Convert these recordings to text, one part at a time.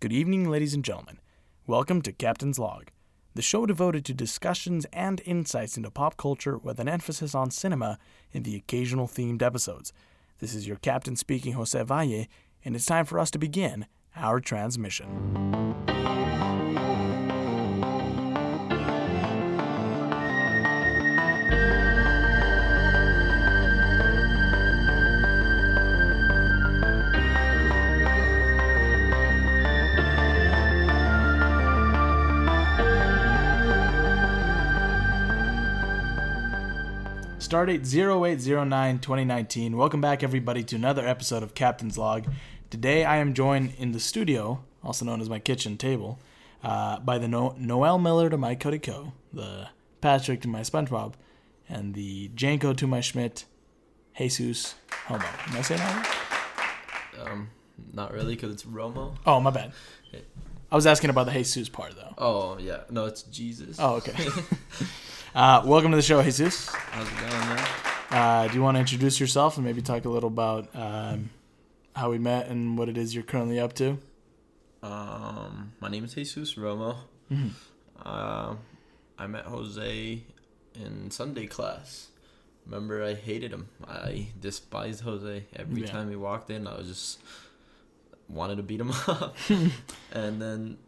Good evening, ladies and gentlemen. Welcome to Captain's Log, the show devoted to discussions and insights into pop culture with an emphasis on cinema in the occasional themed episodes. This is your captain speaking, Jose Valle, and it's time for us to begin our transmission. Stardate 0809 2019. Welcome back, everybody, to another episode of Captain's Log. Today I am joined in the studio, also known as my kitchen table, uh, by the no- Noel Miller to my Cody Ko, the Patrick to my SpongeBob, and the Jenko to my Schmidt, Jesus Homo. Am I saying that right? Um, not really, because it's Romo. Oh, my bad. I was asking about the Jesus part, though. Oh yeah, no, it's Jesus. Oh, okay. uh, welcome to the show, Jesus. How's it going, man? Uh, do you want to introduce yourself and maybe talk a little about um, how we met and what it is you're currently up to? Um, my name is Jesus Romo. Mhm. Uh, I met Jose in Sunday class. Remember, I hated him. I despised Jose. Every Yeah. time he walked in, I was just wanted to beat him up. and then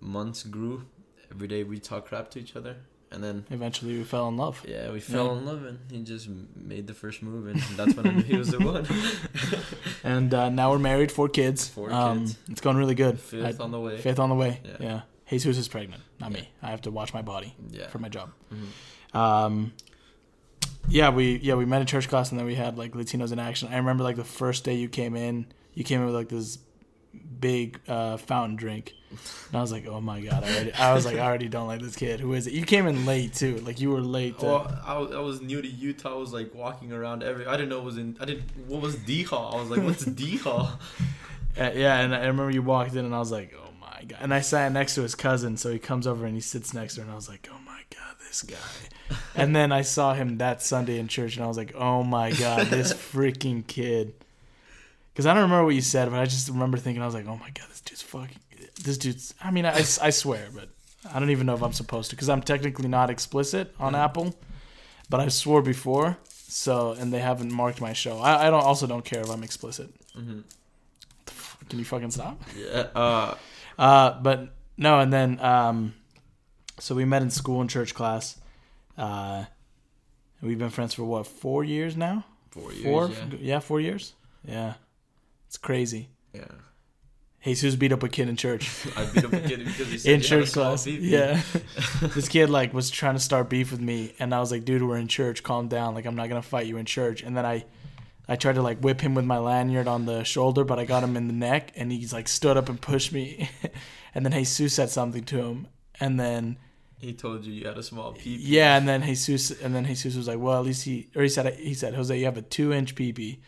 months grew. Every day we talk crap to each other, and then Eventually, we fell in love. Yeah, we fell in love and he just made the first move and that's when I knew he was the one. And uh, now we're married, four kids. Four um, kids. It's going really good. Fifth I- on the way. fifth on the way. Yeah. Yeah. Jesus is pregnant, not Yeah. me. I have to watch my body Yeah. for my job. Mhm. Um, yeah, we yeah we met in church class and then we had like Latinos in action. I remember like the first day you came in, you came in with like this big uh, fountain drink, and I was like, oh my god, I already I was like I already don't like this kid. Who is it? You came in late too. Like you were late. To, Well, I, was- I was new to Utah. I was like walking around every. I didn't know it was in. I didn't. What was D Hall? I was like, what's D Hall? Uh, yeah, and I remember you walked in, and I was like, "Oh my god!" And I sat next to his cousin, so he comes over and he sits next to her, and I was like, "Oh my god, this guy!" and then I saw him that Sunday in church, and I was like, "Oh my god, this freaking kid!" Because I don't remember what you said, but I just remember thinking, I was like, "Oh my god, this dude's fucking." This dude's. I mean, I, I swear, but I don't even know if I'm supposed to, because I'm technically not explicit on. Apple, but I swore before. So, and they haven't marked my show. I, I don't also don't care if I'm explicit. hmm Can you fucking stop? Yeah. Uh. Uh, but no, and then um, so we met in school and church class. Uh, we've been friends for what four years now? Four years. four, Yeah. four years. Yeah, it's crazy. yeah. Jesus beat up a kid in church I beat up a kid because he said in he had a church class. Yeah, this kid like was trying to start beef with me, and I was like, "Dude, we're in church. Calm down. Like, I'm not gonna fight you in church." And then I. I tried to like whip him with my lanyard on the shoulder, but I got him in the neck, and he's like stood up and pushed me. and then Jesus said something to him, and then He told you you had a small peep. Yeah, and then Jesus, and then Jesus was like, "Well, at least he," or he said, "He said, Jose, you have a two-inch peepee,"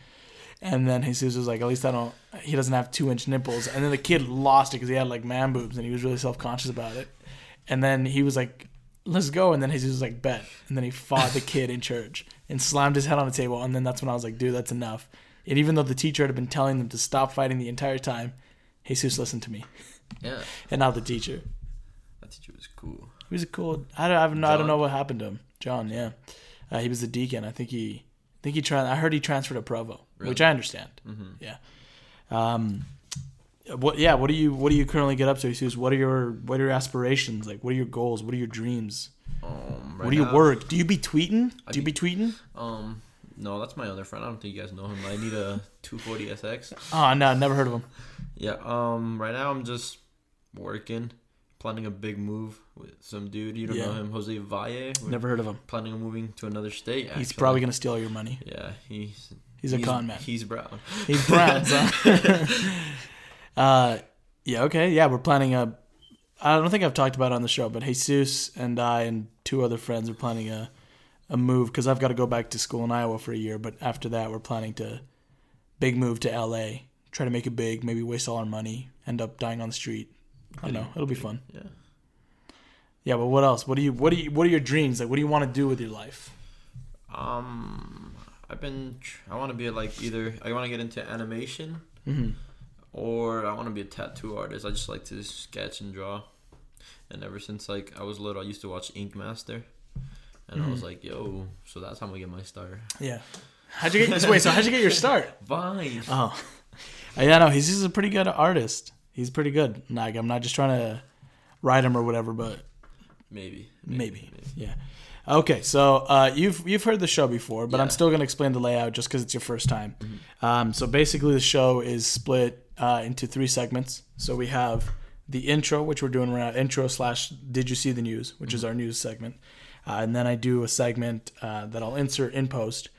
and then Jesus was like, "At least I don't." He doesn't have two-inch nipples, and then the kid lost it because he had like man boobs, and he was really self-conscious about it. And then he was like, "Let's go," and then Jesus was like, "Bet," and then he fought the kid in church and slammed his head on the table, and then that's when I was like, "Dude, that's enough." And even though the teacher had been telling them to stop fighting the entire time, Jesus listened to me, Yeah. and not the teacher. That teacher was cool. He was a cool. I don't. I don't, know, I don't know what happened to him. John. Yeah, uh, he was the deacon. I think he. I think he tried. I heard he transferred to Provo, which I understand. hmm Um, what? Yeah. What do you? What do you currently get up to, Jesus? What are your What are your aspirations? Like, what are your goals? What are your dreams? Um. Right what do you now- work? Do you be tweeting? I Do you be tweeting? Um. No, that's my other friend. I don't think you guys know him. I need a 240 SX. Oh no, never heard of him. Yeah. Um. Right now, I'm just working, planning a big move with some dude. You don't Yeah. know him, Jose Valle. We're Never heard of him. planning on moving to another state. He's probably gonna steal all your money. Yeah. He's. He's a con man. He's brown. He's Browns. huh? uh, yeah. Okay. Yeah, we're planning a. I don't think I've talked about it on the show, but Jesus and I and two other friends are planning a a move because I've got to go back to school in Iowa for a year. But after that, we're planning to big move to LA. Try to make it big. Maybe waste all our money. End up dying on the street. I don't know. It'll be fun. Yeah. Yeah, but what else? What do you? What do you? What are your dreams? Like, what do you want to do with your life? Um. I've been. I want to be like either. I want to get into animation Mm-hmm. or I want to be a tattoo artist. I just like to sketch and draw. And ever since like I was little, I used to watch Ink Master, and I was Mm-hmm. like, "Yo, so that's how I'm gonna get my start." Yeah. How'd you get? this wait, so how'd you get your start? Vine. Oh, yeah, no, he's, he's a pretty good artist. He's pretty good. Like, I'm not just trying to write him or whatever, but Maybe. maybe, yeah. Okay, so uh, you've you've heard the show before, but I'm still gonna explain the layout just because it's your first time. Um, so basically, the show is split uh, into three segments. So we have the intro, which we're doing right now, intro slash Did you see the news, which is our news segment, uh, and then I do a segment uh, that I'll insert in post.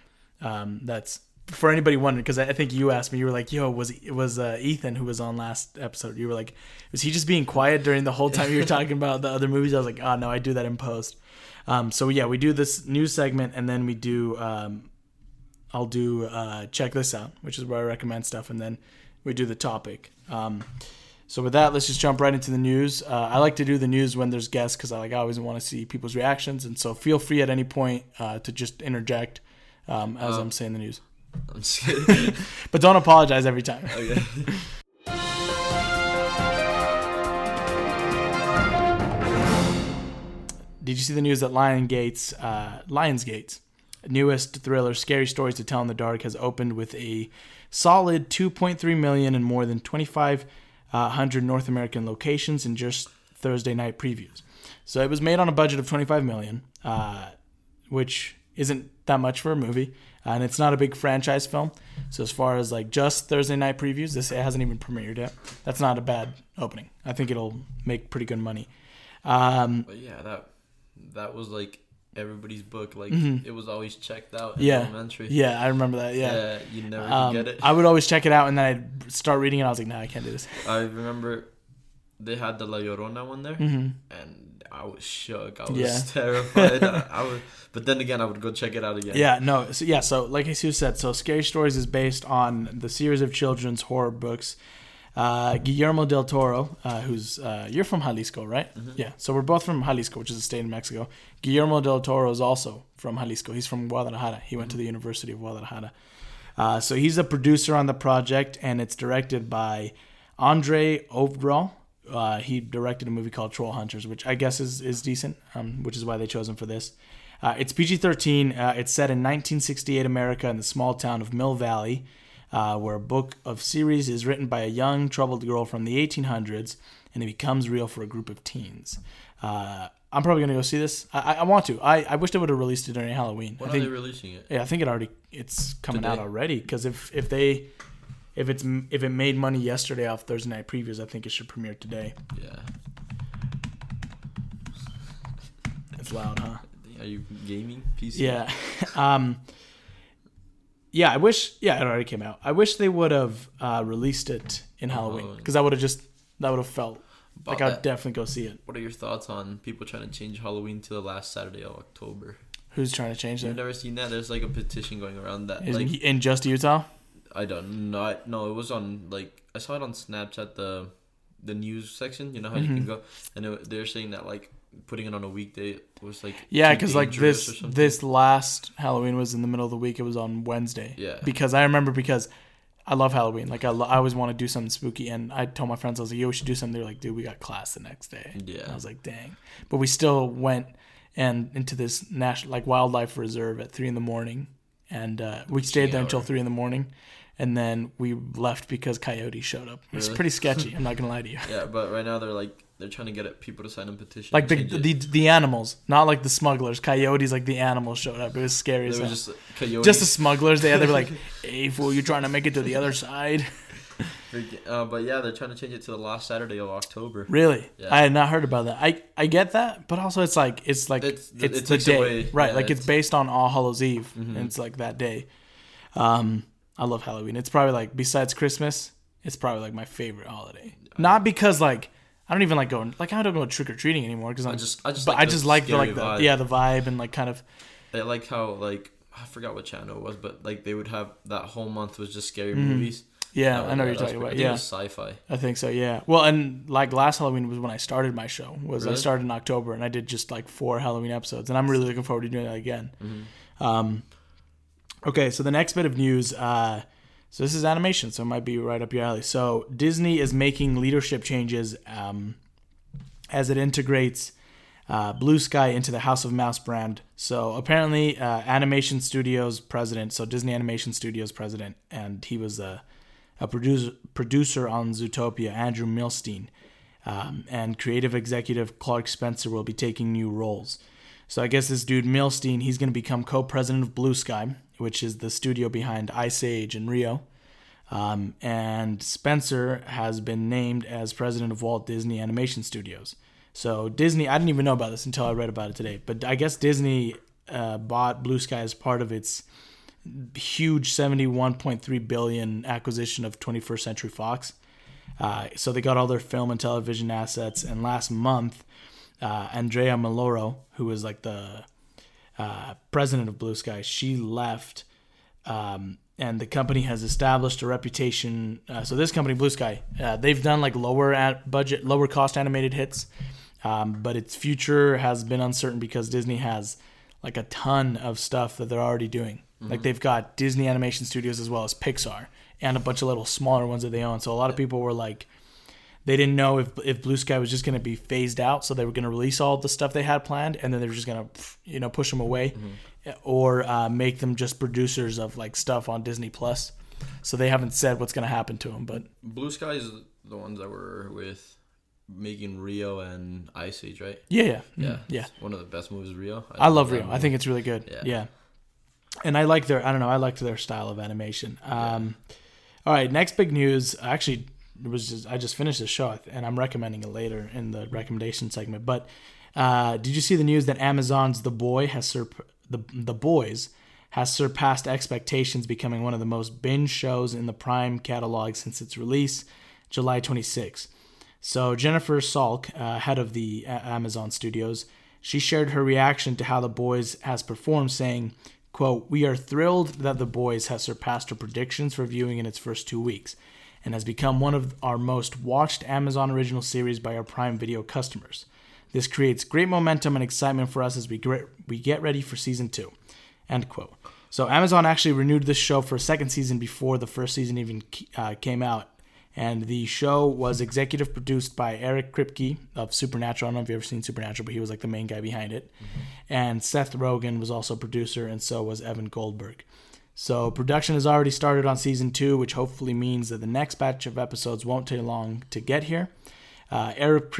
Um, that's for anybody wondering because I I think you asked me. You were like, "Yo, was it was uh, Ethan who was on last episode?" You were like, "Was he just being quiet during the whole time you were talking about the other movies?" I was like, "Oh no, I do that in post." Um, so yeah, we do this news segment, and then we do. Um, I'll do uh, check this out, which is where I recommend stuff, and then we do the topic. Um, so with that, let's just jump right into the news. Uh, I like to do the news when there's guests because I like I always want to see people's reactions, and so feel free at any point uh, to just interject um, as Um, I'm saying the news. I'm just kidding. But don't apologize every time. okay. Did you see the news that Lionsgate's uh, Lionsgate's newest thriller, Scary Stories to Tell in the Dark, has opened with a solid 2.3 million in more than 2,500 North American locations in just Thursday night previews. So it was made on a budget of 25 million, uh, which isn't that much for a movie, and it's not a big franchise film. So as far as like just Thursday night previews, this it hasn't even premiered yet. That's not a bad opening. I think it'll make pretty good money. Um, But yeah, that that was like everybody's book. Like it was always checked out in Mm-hmm. Yeah. elementary. yeah, I remember that. Yeah. Yeah, you never Um, get it. I would always check it out and then I'd start reading it. I was like, nah, I can't do this. I remember they had the La Llorona one there, hmm and I was shook. I was Yeah. terrified. I, I was, but then again, I would go check it out again. Yeah, no, so, yeah. So, like Jesus said, so Scary Stories is based on the series of children's horror books. Uh, Guillermo del Toro, uh, who's uh, you're from Jalisco, right? Yeah. So we're both from Jalisco, which is a state in Mexico. Guillermo del Toro is also from Jalisco. He's from Guadalajara. He went to the University of Guadalajara. Uh, so he's a producer on the project, and it's directed by André Øvredal. Uh, he directed a movie called Troll Hunters, which I guess is is decent, um, which is why they chose him for this. Uh, it's PG 13. Uh, it's set in 1968 America in the small town of Mill Valley, uh, where a book of series is written by a young, troubled girl from the 1800s, and it becomes real for a group of teens. Uh, I'm probably going to go see this. I, I, want to. I, I wish they would have released it during Halloween. When I are think, they releasing it? yeah, I think it already it's coming out already because if if they if it's if it made money yesterday off Thursday night previews, I think it should premiere today. Yeah. It's loud, huh? Are you gaming PC? Yeah. um, yeah, I wish. Yeah, it already came out. I wish they would have uh, released it in Halloween because that would have just that would have felt About like I'd that, definitely go see it. what are your thoughts on people trying to change Halloween to the last Saturday of October? Who's trying to change I've that? never seen that? There's like a petition going around that. Is like in just Utah? I don't know. I, no, it was on like I saw it on Snapchat the the news section. You know how you Mm-hmm. can go and it, they're saying that like putting it on a weekday was like Yeah, because like this this last Halloween was in the middle of the week. It was on Wednesday. Yeah. Because I remember because I love Halloween. Like I, lo- I always want to do something spooky, and I told my friends I was like, "Yo, we should do something." They're like, "Dude, we got class the next day." Yeah. And I was like, "Dang!" But we still went and into this national like wildlife reserve at three in the morning, and uh, we stayed there until three in the morning, and then we left because coyotes showed up. It's Really? pretty sketchy. I'm not gonna lie to you. yeah, but right now they're like they're trying to get people to sign a petition. Like the the the animals, not like the smugglers. Coyotes, like the animals, showed up. It was scary as just coyotes. Just the smugglers. They had to be like, "Hey, fool, you're trying to make it to the other side." Uh, but yeah, they're trying to change it to the last Saturday of October. Really? Yeah. I had not heard about that. I I get that, but also it's like it's like It's- it's, it the day, away- right? yeah, like it's it's- based on All Hallows Eve, Mhm. and it's like that day. Um, I love Halloween. It's probably like besides Christmas, it's probably like my favorite holiday. Not because like I don't even like going like I don't go trick or treating anymore because I just I just but like I the just like the like the vibe. yeah the vibe and like kind of I like how like I forgot what channel it was, but like they would have that whole month was just scary Mhm. movies. yeah I know what you're talking about pretty- I think it yeah sci-fi. I think so, yeah. Well, and like last Halloween was when I started my show. Was I started in October and I did just like four Halloween episodes, and I'm really looking forward to doing that again. Mhm. Um, okay, so the next bit of news: uh, So this is animation, so it might be right up your alley. So Disney is making leadership changes um, as it integrates uh, Blue Sky into the House of Mouse brand. So apparently, uh, Animation Studios president, so Disney Animation Studios president, and he was a, a producer producer on Zootopia, Andrew Millstein, um, and creative executive Clark Spencer will be taking new roles. So I guess this dude Millstein, he's going to become co-president of Blue Sky, which is the studio behind Ice Age and Rio. Um, and Spencer has been named as president of Walt Disney Animation Studios. So Disney, I didn't even know about this until I read about it today. But I guess Disney uh, bought Blue Sky as part of its huge 71.3 billion acquisition of 21st Century Fox. Uh, so they got all their film and television assets. And last month, uh, Andrea Miloro, who was like the uh, president of Blue Sky, she left. Um, and the company has established a reputation. Uh, so this company, Blue Sky, uh, they've done like lower at budget, lower cost animated hits, um, but its future has been uncertain because Disney has like a ton of stuff that they're already doing. Mm-hmm. Like they've got Disney Animation Studios as well as Pixar and a bunch of little smaller ones that they own. So a lot of people were like, they didn't know if if Blue Sky was just going to be phased out, so they were going to release all the stuff they had planned, and then they were just going to, you know, push them away, mm-hmm. or uh, make them just producers of like stuff on Disney Plus. So they haven't said what's going to happen to them, but Blue Sky is the ones that were with making Rio and Ice Age, right? Yeah, yeah, yeah, mm, yeah. One of the best movies, Rio. I, I love Rio. Movie. I think it's really good. Yeah. yeah. and I like their. I don't know. I liked their style of animation. Um, yeah. All right, next big news. Actually, it was just I just finished the show and I'm recommending it later in the recommendation segment. But uh, did you see the news that Amazon's The Boy has surp- the the Boys has surpassed expectations, becoming one of the most binge shows in the Prime catalog since its release, July 26. So Jennifer Salke, uh, head of the Amazon Studios, she shared her reaction to how The Boys has performed, saying, "quote We are thrilled that The Boys has surpassed our predictions for viewing in its first two weeks." And has become one of our most watched Amazon original series by our Prime Video customers. This creates great momentum and excitement for us as we get, we get ready for season two. End quote. So Amazon actually renewed this show for a second season before the first season even uh, came out. And the show was executive produced by Eric Kripke of Supernatural. I don't know if you've ever seen Supernatural, but he was like the main guy behind it. Mm-hmm. And Seth Rogen was also producer, and so was Evan Goldberg. So production has already started on season two, which hopefully means that the next batch of episodes won't take long to get here. Uh, Eric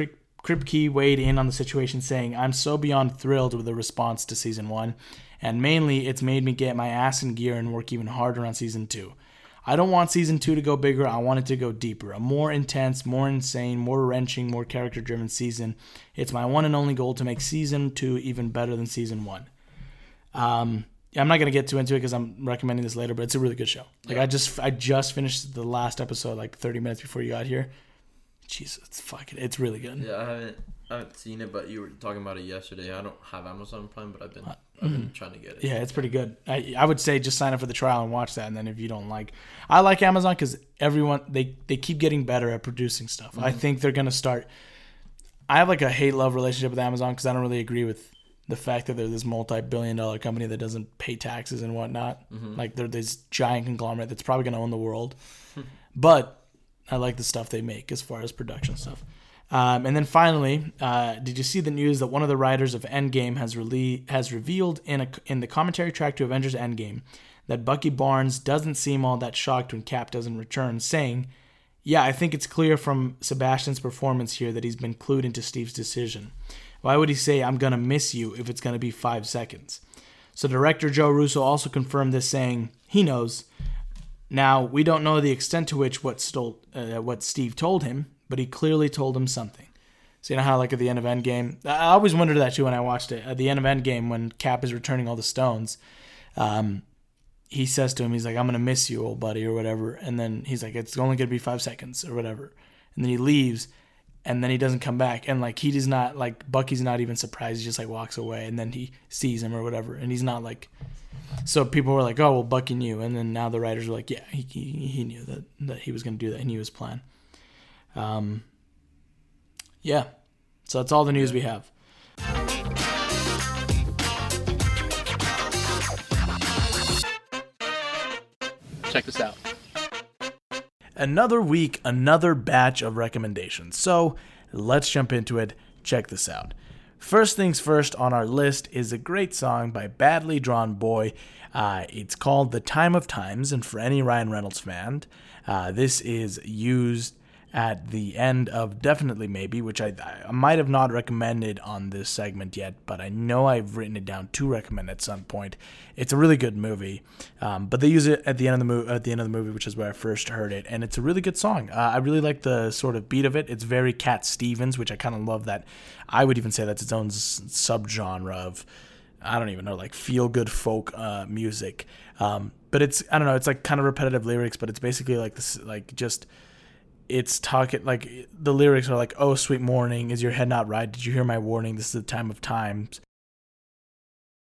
Kripke weighed in on the situation, saying, "I'm so beyond thrilled with the response to season one, and mainly it's made me get my ass in gear and work even harder on season two. I don't want season two to go bigger. I want it to go deeper, a more intense, more insane, more wrenching, more character-driven season. It's my one and only goal to make season two even better than season one." Um, I'm not gonna get too into it because I'm recommending this later, but it's a really good show. Like yeah. I just I just finished the last episode like 30 minutes before you got here. Jesus, it's fucking it's really good. Yeah, I haven't I haven't seen it, but you were talking about it yesterday. I don't have Amazon Prime, but I've been I've been mm. trying to get it. Yeah, it's pretty good. I I would say just sign up for the trial and watch that, and then if you don't like, I like Amazon because everyone they they keep getting better at producing stuff. Mm-hmm. I think they're gonna start. I have like a hate love relationship with Amazon because I don't really agree with the fact that they're this multi-billion-dollar company that doesn't pay taxes and whatnot. Mm-hmm. Like they're this giant conglomerate that's probably going to own the world. but I like the stuff they make as far as production stuff. Um, and then finally, uh, did you see the news that one of the writers of Endgame has rele- has revealed in a, in the commentary track to Avengers Endgame that Bucky Barnes doesn't seem all that shocked when Cap doesn't return, saying, "Yeah, I think it's clear from Sebastian's performance here that he's been clued into Steve's decision." Why would he say, I'm going to miss you if it's going to be five seconds? So director Joe Russo also confirmed this, saying he knows. Now, we don't know the extent to which what, stole, uh, what Steve told him, but he clearly told him something. So you know how, like at the end of Endgame, I always wondered that too when I watched it. At the end of Endgame, when Cap is returning all the stones, um, he says to him, he's like, "I'm gonna miss you, old buddy," or whatever. And then he's like, "It's only gonna be five seconds or whatever." And then he leaves, and then he doesn't come back. And like he does not like bucky's not even surprised. He just like walks away and then he sees him or whatever. And he's not like so people were like oh well bucky knew. And then now the writers are like yeah he, he, he knew that that he was going to do that. He knew his plan. Um yeah. So that's all the news we have. Check this out another week, another batch of recommendations. So let's jump into it. Check this out. First things first on our list is a great song by Badly Drawn Boy. Uh, it's called The Time of Times, and for any Ryan Reynolds fan, uh, this is used at the end of Definitely Maybe, which I, I might have not recommended on this segment yet, but I know I've written it down to recommend at some point. It's a really good movie, um, but they use it at the end of the movie. At the end of the movie, which is where I first heard it, and it's a really good song. Uh, I really like the sort of beat of it. It's very Cat Stevens, which I kind of love. That I would even say that's its own s- subgenre of. I don't even know, like feel good folk uh, music. Um, but it's I don't know, it's like kind of repetitive lyrics, but it's basically like this, like just it's talking like the lyrics are like, "Oh, sweet morning, is your head not right? Did you hear my warning? This is the time of times."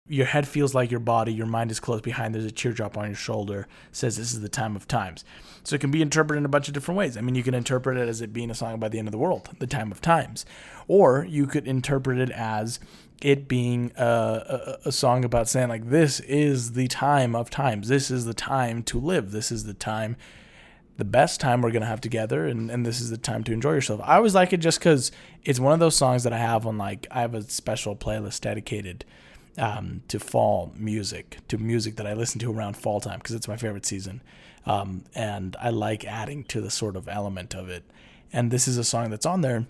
Your head feels like your body. Your mind is close behind. There's a teardrop on your shoulder. Says this is the time of times. So it can be interpreted in a bunch of different ways. I mean, you can interpret it as it being a song about the end of the world, the time of times, or you could interpret it as it being a, a, a, song about saying like this is the time of times this is the time to live this is the time the best time we're gonna have together and, and this is the time to enjoy yourself. I always like it just because it's one of those songs that i have on like i have a special playlist dedicated um, to fall music to music that i listen to around fall time because it's my favorite season. Um, and i like adding to the sort of element of it. And this is a song that's on there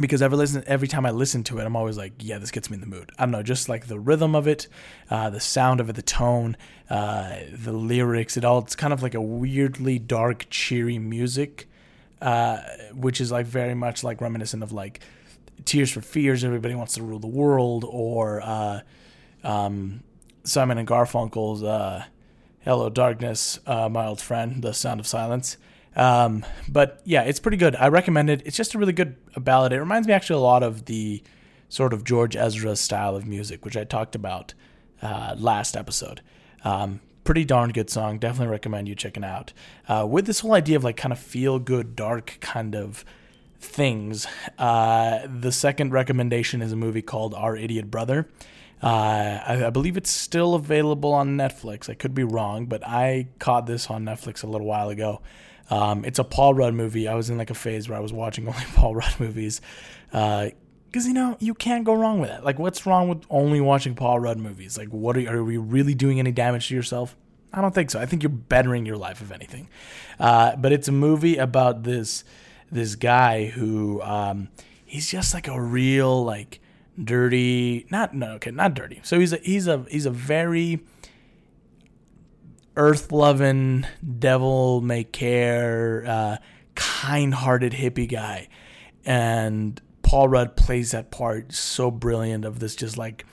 because every listen every time I listen to it, I'm always like, yeah, this gets me in the mood. I don't know, just like the rhythm of it, uh, the sound of it, the tone, uh, the lyrics, it all. It's kind of like a weirdly dark, cheery music, uh, which is like very much like reminiscent of like Tears for Fears. Everybody wants to rule the world, or uh, um, Simon and Garfunkel's uh, "Hello Darkness, uh, My Old Friend," "The Sound of Silence." Um, but yeah, it's pretty good. I recommend it. It's just a really good ballad. It reminds me actually a lot of the sort of George Ezra style of music, which I talked about uh, last episode. Um, pretty darn good song. Definitely recommend you checking out. Uh, with this whole idea of like kind of feel good, dark kind of things, uh, the second recommendation is a movie called Our Idiot Brother. Uh, I, I, believe it's still available on Netflix. I could be wrong, but I caught this on Netflix a little while ago. Um, it's a Paul Rudd movie. I was in like a phase where I was watching only Paul Rudd movies. Because, uh, you know, you can't go wrong with that. Like, what's wrong with only watching Paul Rudd movies? Like, what are, are we really doing any damage to yourself? I don't think so. I think you're bettering your life, if anything. Uh, but it's a movie about this this guy who um, he's just like a real like dirty not no okay not dirty so he's a he's a he's a very earth loving, devil may care, uh, kind hearted hippie guy. And Paul Rudd plays that part so brilliant of this just like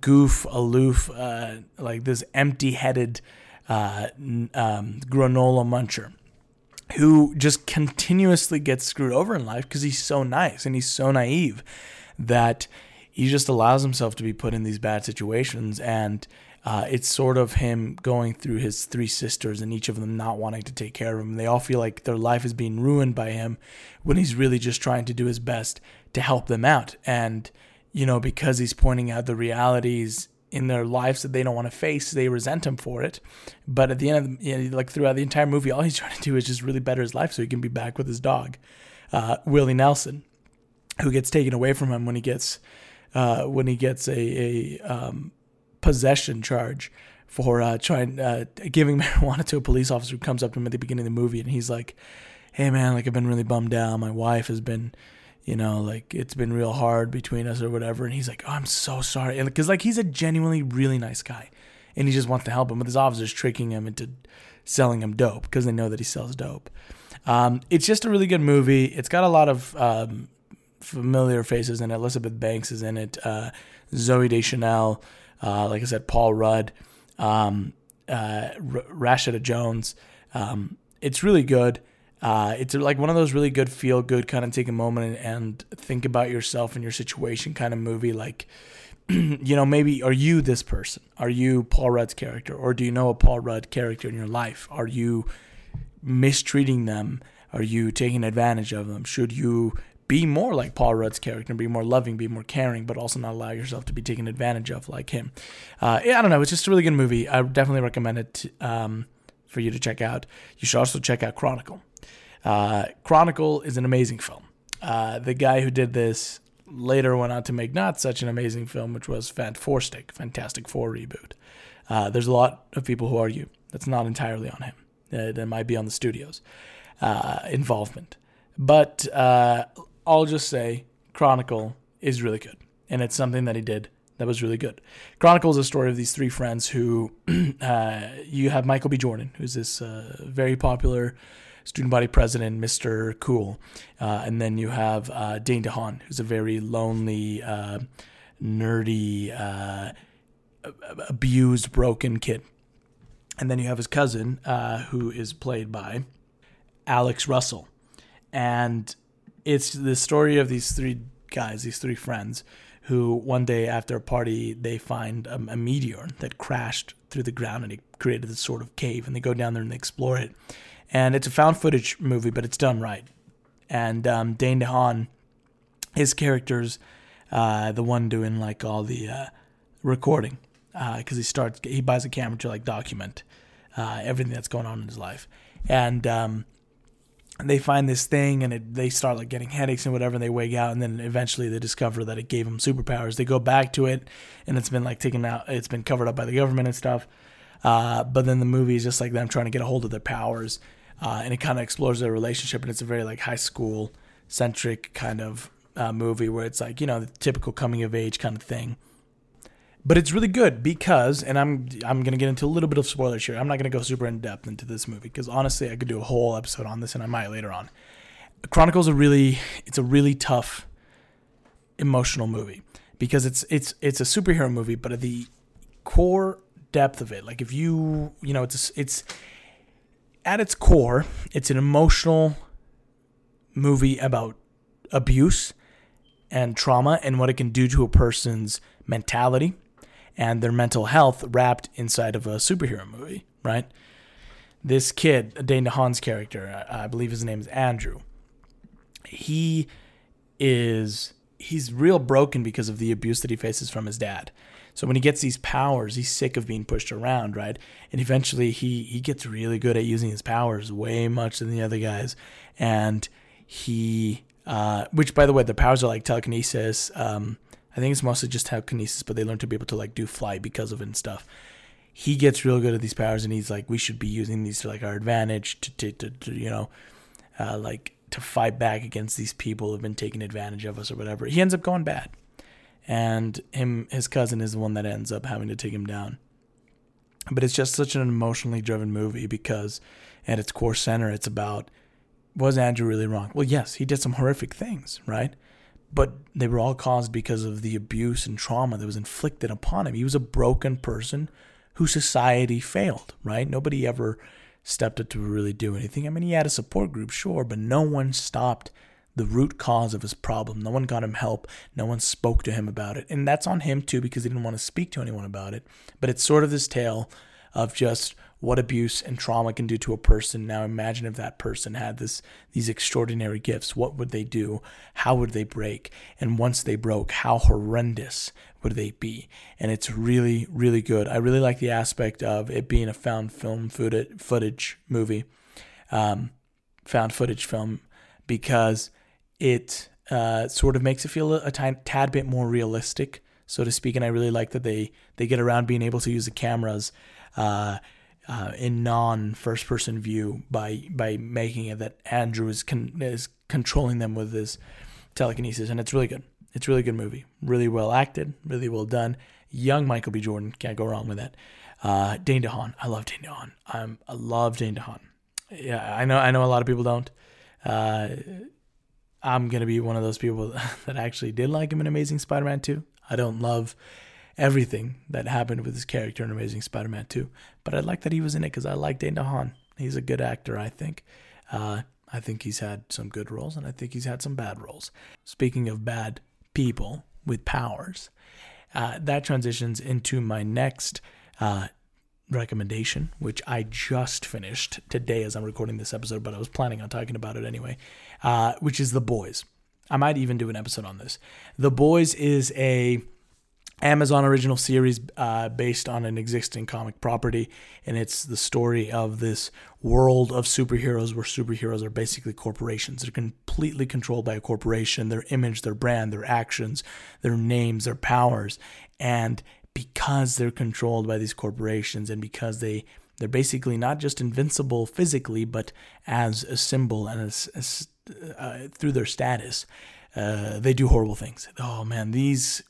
goof, aloof, uh, like this empty headed uh, um, granola muncher who just continuously gets screwed over in life because he's so nice and he's so naive that he just allows himself to be put in these bad situations and uh, it's sort of him going through his three sisters and each of them not wanting to take care of him. They all feel like their life is being ruined by him when he's really just trying to do his best to help them out. And, you know, because he's pointing out the realities in their lives that they don't want to face, they resent him for it. But at the end of the, you know, like throughout the entire movie, all he's trying to do is just really better his life so he can be back with his dog, uh, Willie Nelson, who gets taken away from him when he gets, uh, when he gets a, a, um, possession charge for uh, trying uh, giving marijuana to a police officer who comes up to him at the beginning of the movie and he's like, "Hey man, like I've been really bummed out. My wife has been, you know, like it's been real hard between us or whatever." And he's like, "Oh, I'm so sorry," And because like he's a genuinely really nice guy, and he just wants to help him, but his officer's tricking him into selling him dope because they know that he sells dope. Um, it's just a really good movie. It's got a lot of um, familiar faces in it. Elizabeth Banks is in it. Uh, Zooey Deschanel. Uh, like I said, Paul Rudd, um, uh, Rashida Jones. Um, it's really good. Uh, it's like one of those really good feel good kind of take a moment and, and think about yourself and your situation kind of movie. Like, you know, maybe are you this person? Are you Paul Rudd's character, or do you know a Paul Rudd character in your life? Are you mistreating them? Are you taking advantage of them? Should you be more like Paul Rudd's character, be more loving, be more caring, but also not allow yourself to be taken advantage of like him. Uh, yeah, I don't know. It's just a really good movie. I definitely recommend it um, for you to check out. You should also check out Chronicle. Uh, Chronicle is an amazing film. Uh, the guy who did this later went on to make not such an amazing film, which was Fantastic, Fantastic Four reboot. Uh, there's a lot of people who argue that's not entirely on him. Uh, that might be on the studio's uh, involvement. But I'll just say Chronicle is really good, and it's something that he did that was really good. Chronicle is a story of these three friends who uh, you have Michael B. Jordan, who's this uh, very popular student body president, Mr. Cool. Uh, and then you have uh, Dane DeHaan, who's a very lonely, uh, nerdy, uh, abused, broken kid. And then you have his cousin, uh, who is played by Alex Russell. And it's the story of these three guys, these three friends, who one day after a party they find a, a, meteor that crashed through the ground and it created this sort of cave and they go down there and they explore it. And it's a found footage movie but it's done right. And um, Dane DeHaan his character's uh, the one doing like all the uh, recording because uh, he starts he buys a camera to like document uh, everything that's going on in his life. And um, they find this thing and it, they start like getting headaches and whatever and they wake out and then eventually they discover that it gave them superpowers. They go back to it and it's been like taken out it's been covered up by the government and stuff. Uh, but then the movie is just like them trying to get a hold of their powers uh, and it kind of explores their relationship and it's a very like high school centric kind of uh, movie where it's like you know the typical coming of age kind of thing but it's really good because, and I'm I'm gonna get into a little bit of spoilers here. I'm not gonna go super in depth into this movie because honestly, I could do a whole episode on this, and I might later on. Chronicles a really it's a really tough emotional movie because it's it's it's a superhero movie, but at the core depth of it, like if you you know it's it's at its core, it's an emotional movie about abuse and trauma and what it can do to a person's mentality and their mental health wrapped inside of a superhero movie, right? This kid, Dane DeHaan's character, I believe his name is Andrew. He is he's real broken because of the abuse that he faces from his dad. So when he gets these powers, he's sick of being pushed around, right? And eventually he he gets really good at using his powers way much than the other guys. And he uh, which by the way, the powers are like telekinesis, um, I think it's mostly just telekinesis, but they learn to be able to like do flight because of it and stuff. He gets real good at these powers, and he's like, we should be using these to like our advantage to, to, to, to you know, uh, like to fight back against these people who've been taking advantage of us or whatever. He ends up going bad, and him his cousin is the one that ends up having to take him down. But it's just such an emotionally driven movie because at its core center, it's about was Andrew really wrong? Well, yes, he did some horrific things, right? But they were all caused because of the abuse and trauma that was inflicted upon him. He was a broken person who society failed, right? Nobody ever stepped up to really do anything. I mean, he had a support group, sure, but no one stopped the root cause of his problem. No one got him help. No one spoke to him about it. And that's on him too because he didn't want to speak to anyone about it. But it's sort of this tale of just what abuse and trauma can do to a person. Now imagine if that person had this these extraordinary gifts. What would they do? How would they break? And once they broke, how horrendous would they be? And it's really, really good. I really like the aspect of it being a found film footage, movie, um, found footage film, because it uh, sort of makes it feel a, a tad bit more realistic, so to speak. And I really like that they they get around being able to use the cameras. Uh, uh, in non first person view by by making it that Andrew is con- is controlling them with his telekinesis, and it's really good. It's a really good movie, really well acted, really well done. Young Michael B. Jordan can't go wrong with that. Uh, Dane DeHaan, I love Dane DeHaan. I'm, I love Dane DeHaan. Yeah, I know I know a lot of people don't. Uh, I'm gonna be one of those people that actually did like him in Amazing Spider-Man 2. I don't love everything that happened with his character in Amazing Spider-Man 2. But I like that he was in it because I like Dane DeHaan. He's a good actor, I think. Uh, I think he's had some good roles, and I think he's had some bad roles. Speaking of bad people with powers, uh, that transitions into my next uh, recommendation, which I just finished today as I'm recording this episode, but I was planning on talking about it anyway, uh, which is The Boys. I might even do an episode on this. The Boys is a Amazon original series uh, based on an existing comic property, and it's the story of this world of superheroes where superheroes are basically corporations. They're completely controlled by a corporation, their image, their brand, their actions, their names, their powers. And because they're controlled by these corporations and because they they're basically not just invincible physically, but as a symbol and as, as uh, through their status, uh, they do horrible things. Oh man, these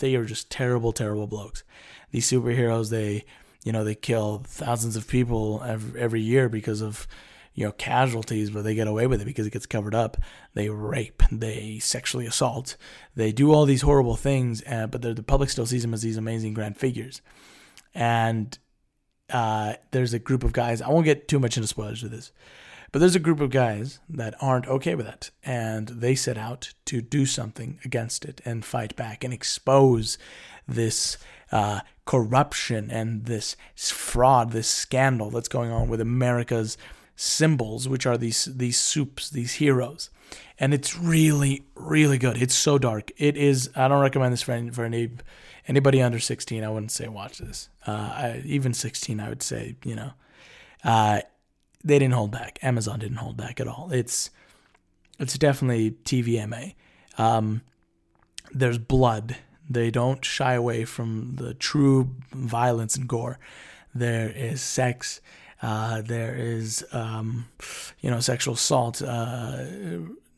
they are just terrible, terrible blokes. These superheroes, they you know they kill thousands of people every, every year because of you know casualties, but they get away with it because it gets covered up. They rape, they sexually assault, they do all these horrible things, uh, but the public still sees them as these amazing grand figures. And uh, there's a group of guys. I won't get too much into spoilers with this, but there's a group of guys that aren't okay with that, and they set out to do something against it and fight back and expose this uh, corruption and this fraud, this scandal that's going on with America's symbols, which are these these soups, these heroes. And it's really, really good. It's so dark. It is. I don't recommend this for any, for any anybody under 16. I wouldn't say watch this. Uh, I, even 16, I would say you know. Uh, they didn't hold back. Amazon didn't hold back at all. It's it's definitely TVMA. Um, there's blood. They don't shy away from the true violence and gore. There is sex. Uh, there is, um, you know, sexual assault. Uh,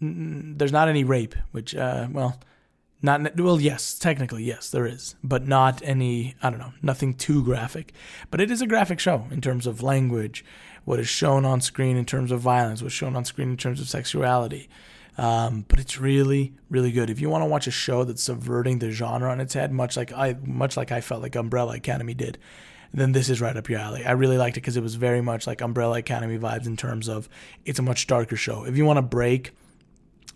there's not any rape, which, uh, well, not well, yes, technically yes, there is, but not any. I don't know, nothing too graphic. But it is a graphic show in terms of language, what is shown on screen in terms of violence, what's shown on screen in terms of sexuality. Um, but it's really, really good. If you want to watch a show that's subverting the genre on its head, much like I, much like I felt like Umbrella Academy did, then this is right up your alley. I really liked it because it was very much like Umbrella Academy vibes in terms of it's a much darker show. If you want to break,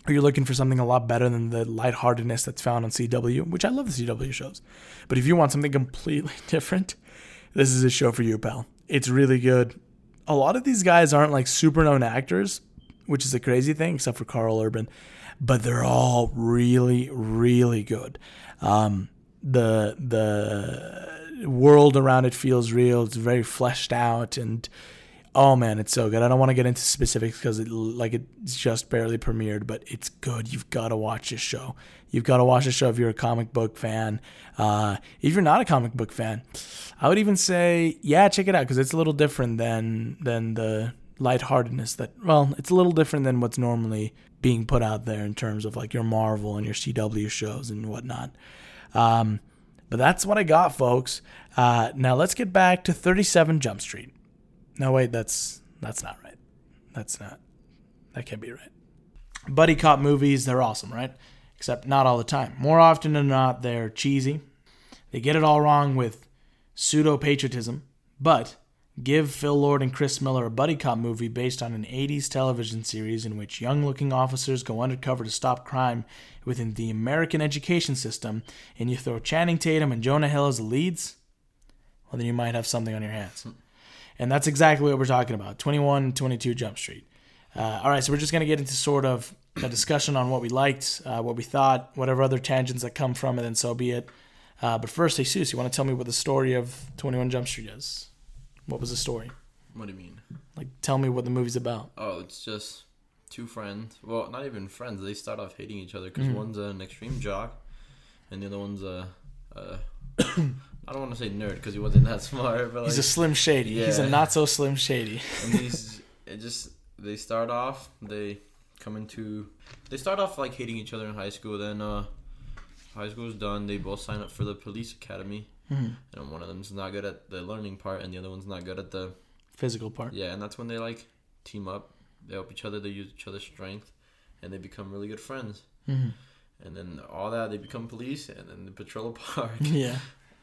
or you're looking for something a lot better than the lightheartedness that's found on CW, which I love the CW shows, but if you want something completely different, this is a show for you, pal. It's really good a lot of these guys aren't like super known actors, which is a crazy thing, except for Karl Urban, but they're all really, really good. Um, the the world around it feels real. It's very fleshed out, and oh man, it's so good. I don't want to get into specifics because it like it's just barely premiered, but it's good. You've got to watch this show. You've got to watch the show if you're a comic book fan. Uh, if you're not a comic book fan, I would even say, yeah, check it out because it's a little different than than the lightheartedness that. Well, it's a little different than what's normally being put out there in terms of like your Marvel and your CW shows and whatnot. Um, but that's what I got, folks. Uh, now let's get back to 37 Jump Street. No, wait, that's that's not right. That's not. That can't be right. Buddy cop movies, they're awesome, right? except not all the time. More often than not, they're cheesy. They get it all wrong with pseudo patriotism, but give Phil Lord and Chris Miller a buddy cop movie based on an 80s television series in which young looking officers go undercover to stop crime within the American education system, and you throw Channing Tatum and Jonah Hill as the leads, well, then you might have something on your hands. Hmm. And that's exactly what we're talking about 21 22 Jump Street. Uh, all right, so we're just going to get into sort of a discussion on what we liked, uh, what we thought, whatever other tangents that come from it, and so be it. Uh, but first, Jesus, you want to tell me what the story of 21 Jump Street is? What was the story? What do you mean? Like, tell me what the movie's about. Oh, it's just two friends. Well, not even friends. They start off hating each other because mm-hmm. one's an extreme jock, and the other one's a. a I don't want to say nerd because he wasn't that smart, but like, he's a slim shady. Yeah. He's a not so slim shady. and he's it just they start off they come into they start off like hating each other in high school. Then uh, high school is done. They both sign up for the police academy, mm-hmm. and one of them's not good at the learning part, and the other one's not good at the physical part. Yeah, and that's when they like team up. They help each other. They use each other's strength, and they become really good friends. Mm-hmm. And then all that they become police, and then they patrol a park. Yeah.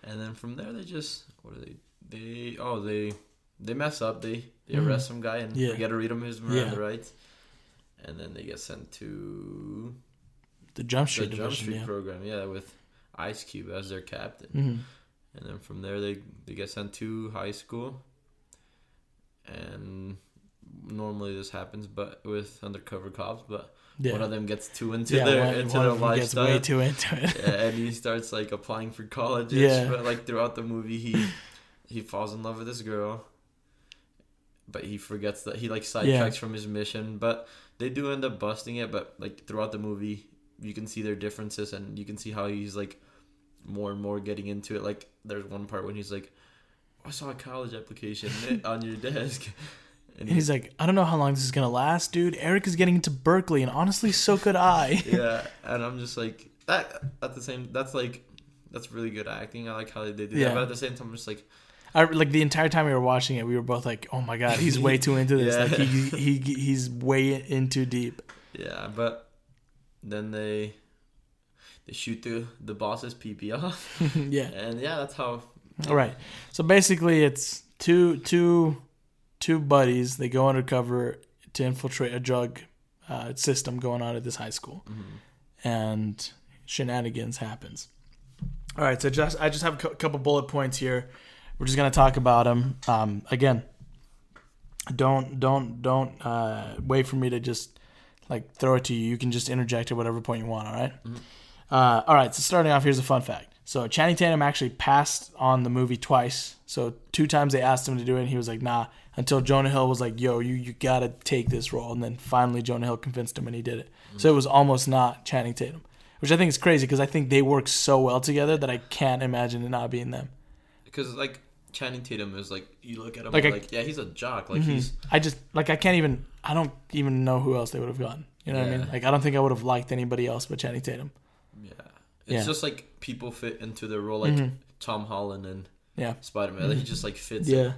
And then from there they just what are they? They oh they they mess up. They they mm-hmm. arrest some guy and yeah. forget to read him his Miranda yeah. rights and then they get sent to the Jump Street, the Jump Street yeah. program. Yeah, with Ice Cube as their captain, mm-hmm. and then from there they they get sent to high school, and normally this happens, but with undercover cops. But Yeah. one of them gets too into yeah, their one, into one their them gets lifestyle. way too into it. and he starts like applying for colleges. Yeah. But like throughout the movie, he he falls in love with this girl, but he forgets that he like sidetracks Yeah. from his mission. But they do end up busting it. But like throughout the movie, you can see their differences, and you can see how he's like more and more getting into it. Like there's one part when he's like, "I saw a college application on your desk," and he's like, I don't know how long this is gonna last, dude. Eric is getting into Berkeley, and honestly, so could I. yeah, and I'm just like that. At the same, that's like that's really good acting. I like how they did Yeah. that. But at the same time, I'm just like. I like the entire time we were watching it, we were both like, "Oh my god, he's way too into this. Yeah. Like he, he he's way in too deep." Yeah, but then they they shoot the the boss's PP off, yeah. and yeah, that's how. All right. So basically, it's two two two buddies. They go undercover to infiltrate a drug uh, system going on at this high school, and shenanigans happens. All right. So just I just have a cou- couple bullet points here. We're just gonna talk about them. Um, again, don't don't don't uh, wait for me to just like throw it to you. You can just interject at whatever point you want. All right? Uh, all right. So starting off, here's a fun fact. So Channing Tatum actually passed on the movie twice. So two times they asked him to do it, and he was like, "Nah." Until Jonah Hill was like, "Yo, you you gotta take this role," and then finally Jonah Hill convinced him, and he did it. So it was almost not Channing Tatum, which I think is crazy because I think they work so well together that I can't imagine it not being them. Because like Channing Tatum is like you look at him Like like yeah he's a jock like Mhm. he's I just like I can't even I don't even know who else they would have gotten. You know what I mean? Like I don't think I would have liked anybody else but Channing Tatum. yeah it's Yeah. just like people fit into their role like Mhm. Tom Holland and Yeah. Spider Man like, he just like fits Yeah. in.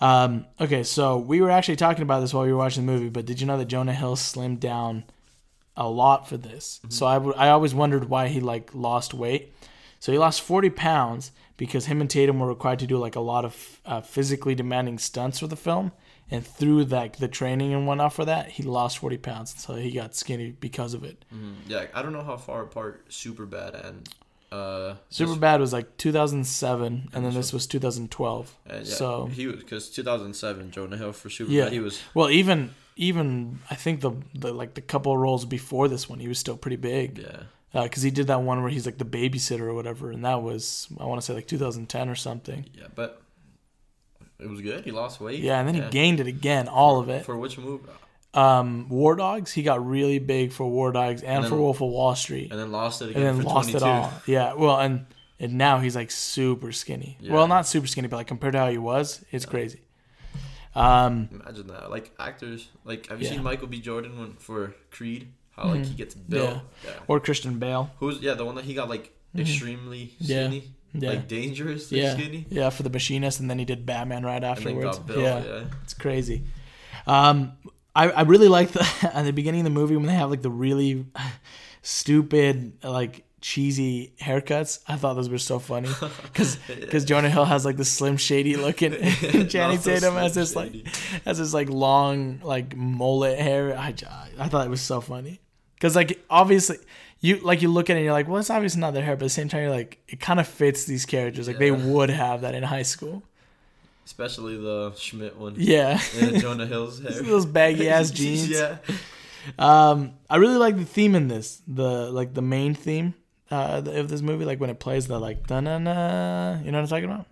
Um, okay, so we were actually talking about this while we were watching the movie, but did you know that Jonah Hill slimmed down a lot for this? So I, w- I always wondered why he like lost weight. So he lost 40 pounds because him and Tatum were required to do like a lot of uh, physically demanding stunts for the film. And through like the training and whatnot for that, he lost 40 pounds. So he got skinny because of it. Mhm. yeah I don't know how far apart Super Bad and uh Super Bad was like 2007, and then this was 2012. yeah, so he was because 2007 Jonah Hill for Super Yeah. Bad he was Well, even even I think the the like the couple of roles before this one, he was still pretty big. yeah Because he did that one where he's like the babysitter or whatever, and that was I want to say like 2010 or something. yeah but it was good he lost weight Yeah, and then he gained it again, all of it. for which movie Um, War Dogs, he got really big for War Dogs and, And for Wolf of Wall Street, and then lost it again. and then for lost 22 it all. Yeah, well, and and now he's like super skinny. Yeah. Well, not super skinny, but like compared to how he was, it's crazy. Um, Imagine that. Like actors, like have you Yeah. seen Michael B. Jordan when for Creed? How like he gets built. Yeah. or Christian Bale. Who's yeah the one that he got like extremely Mm-hmm. Yeah. skinny, Yeah. like dangerously Yeah, skinny, yeah, for the machinist, and then he did Batman right and afterwards. built. yeah. Yeah. It's crazy. Um, I, I really like the at the beginning of the movie when they have like the really stupid like cheesy haircuts. I thought those were so funny because because Jonah Hill has like the slim shady look and Channing so Tatum has this like has this like long like mullet hair. I, I thought it was so funny because like obviously. You like you look at it and you're like, well, it's obviously not their hair, but at the same time, you're like, it kind of fits these characters. Like they would have that in high school. especially the Schmidt one. Yeah, And Jonah Hill's hair. those baggy ass jeans. yeah. Um, I really like the theme in this. The like the main theme uh, of this movie, like when it plays the like da na na. You know what I'm talking about?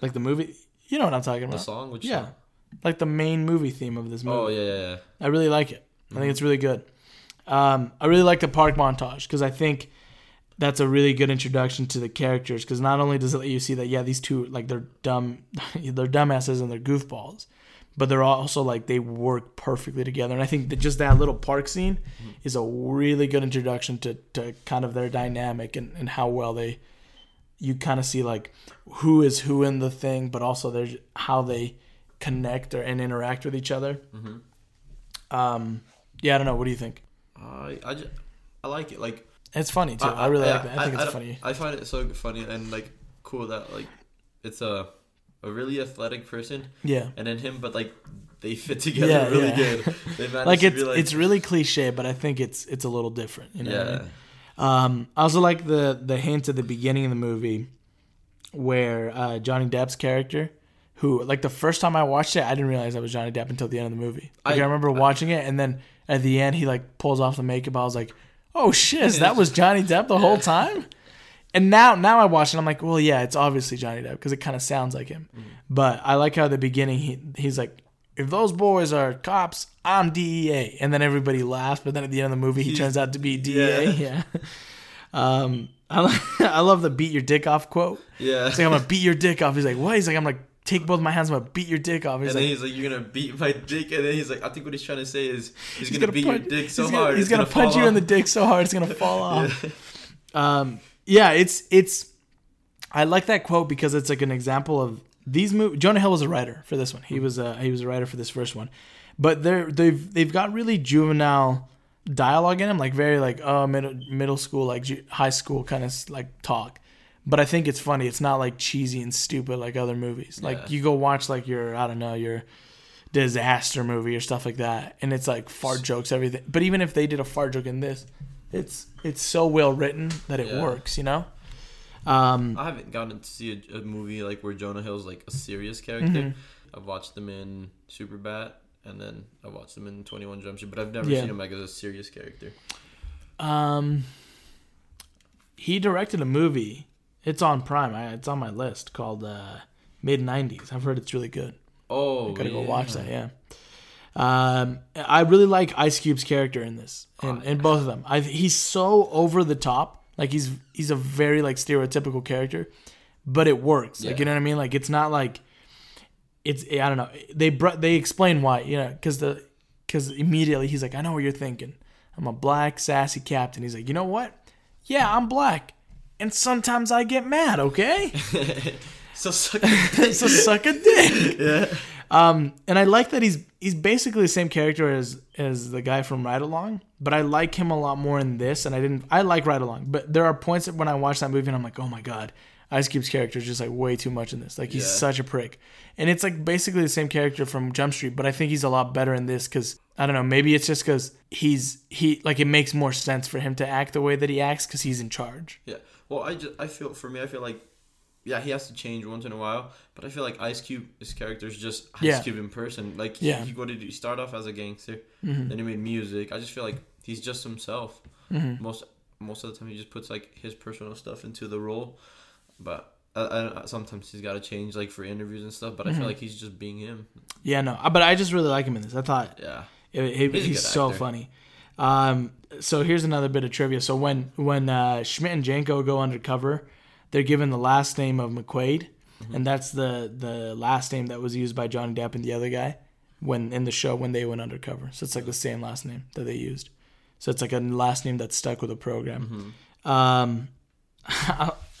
Like the movie. You know what I'm talking about? The song, which Yeah, song? like the main movie theme of this movie. Oh yeah, yeah, yeah. I really like it. I think it's really good. Um, I really like the park montage because I think that's a really good introduction to the characters. Because not only does it let you see that yeah these two like they're dumb, they're dumbasses and they're goofballs, but they're also like they work perfectly together. And I think that just that little park scene is a really good introduction to to kind of their dynamic and and how well they you kind of see like who is who in the thing, but also there's how they connect or and interact with each other. Mm-hmm. Um, yeah, I don't know. What do you think? I I, just, I like it. Like It's funny too. I, really yeah, like that. I think it's funny. I find it so funny and like cool that like it's a a really athletic person Yeah. and then him, but like they fit together Yeah, really yeah. good. They Like it's like, it's really cliche, but I think it's it's a little different. You know. I yeah. mean? Um, I also like the the hint at the beginning of the movie where uh, Johnny Depp's character who like the first time I watched it, I didn't realize that was Johnny Depp until the end of the movie. Like I, I- remember watching it, and then at the end, he like pulls off the makeup. I was like, "Oh shit, that was Johnny Depp the whole time." And now, now I watch it, I'm like, "Well, yeah, it's obviously Johnny Depp because it kind of sounds like him." But I like how at the beginning he he's like, "If those boys are cops, I'm DEA," and then everybody laughs. But then at the end of the movie, he turns out to be DEA. Yeah. Yeah. Um, I, I love the "beat your dick off" quote. Yeah. He's like, I'm gonna beat your dick off. He's like, what? He's like, I'm like, take both my hands. I'm gonna beat your dick off. He's and then like, he's like, "You're gonna beat my dick," and then he's like, "I think what he's trying to say is he's, he's gonna, beat punch- your dick so he's gonna, hard, He's it's gonna, punch you in the dick so hard it's gonna fall off. Yeah. Um, yeah, it's it's. I like that quote because it's like an example of these movies. Jonah Hill was a writer for this one. He was a he was a writer for this first one, but they're they've they've got really juvenile dialogue in them, like very like oh middle middle school like high school kind of like talk. But I think it's funny. It's not like cheesy and stupid like other movies. Like Yeah. you go watch like your I don't know your disaster movie or stuff like that, and it's like fart jokes everything. But even if they did a fart joke in this, it's it's so well written that it Yeah. works. You know. Um, I haven't gotten to see a, a movie like where Jonah Hill's like a serious character. Mm-hmm. I've watched them in Superbad, and then I watched them in Twenty One Jump Street, but I've never Yeah. seen him like as a serious character. um, he directed a movie. It's on Prime. I, it's on my list called uh, Mid '90s. I've heard it's really good. Oh, Gotta go watch that. Yeah. Um, I really like Ice Cube's character in this, in, in both of them. I, he's so over the top. Like he's he's a very like stereotypical character, but it works. Like you know what I mean? Like it's not like it's I don't know. They br- they explain why. You know, because the because immediately he's like, I know what you're thinking. I'm a black sassy captain. He's like, you know what? Yeah, I'm black, and sometimes I get mad. Okay, So suck so suck a dick. yeah. Um, and I like that he's he's basically the same character as as the guy from Ride Along, but I like him a lot more in this. And I didn't I like Ride Along, but there are points that when I watch that movie and I'm like, oh my god, Ice Cube's character is just like way too much in this. Like he's Yeah. such a prick, and it's like basically the same character from Jump Street, but I think he's a lot better in this because I don't know, maybe it's just because he's he like it makes more sense for him to act the way that he acts because he's in charge. Yeah. Well, I just I feel for me, I feel like yeah, he has to change once in a while, but I feel like Ice Cube, his character is just Ice Yeah. Cube in person. Like Yeah. he, what did he start off as a gangster? Mhm. Then he made music. I just feel like he's just himself. Mhm. Most most of the time, he just puts like his personal stuff into the role, but. I, I, sometimes he's got to change like for interviews and stuff, but I Mhm. feel like he's just being him. Yeah, no, but I just really like him in this. I thought Yeah. It, it- He's he's so actor. funny. Um, so here's another bit of trivia. So when when uh, Schmidt and Jenko go undercover, they're given the last name of McQuaid, Mm-hmm. and that's the the last name that was used by Johnny Depp and the other guy when in the show when they went undercover. So it's like the same last name that they used. So it's like a last name that's stuck with the program. Mm-hmm. Um,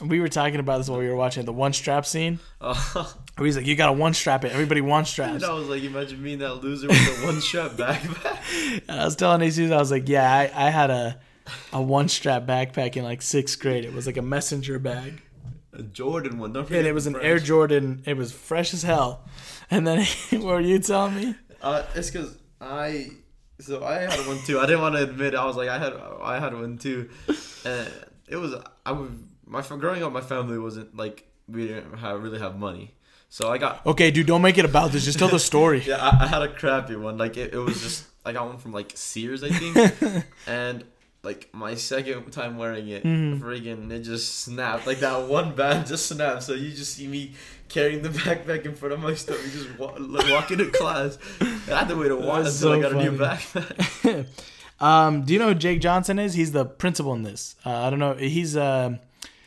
we were talking about this while we were watching the one strap scene. Oh, Where he's like, "You got to one strap it. Everybody one and straps." I was like, imagine being that loser with a one strap backpack. And I was telling Jesus, I was like, yeah, I, I had a a one strap backpack in like sixth grade. It was like a messenger bag, A Jordan one. Don't forget and it was an Air Jordan. It was fresh as hell. And then what were you telling me? Uh, it's because I so I had one too. I didn't want to admit. it. I was like I had I had one too, and it was I was my growing up. My family wasn't like we didn't have, really have money, so I got Okay, dude, don't make it about this. Just tell the story. yeah I, I had a crappy one. Like it, it was just I got one from like Sears I think, and like my second time wearing it, Mhm. friggin' it just snapped. Like that one band just snapped. So you just see me carrying the backpack in front of my stuff. You just walk, like, walk into class. I had to wait a while until I so got a new backpack. um, do you know who Jake Johnson is? He's the principal in this. Uh, I don't know. He's uh,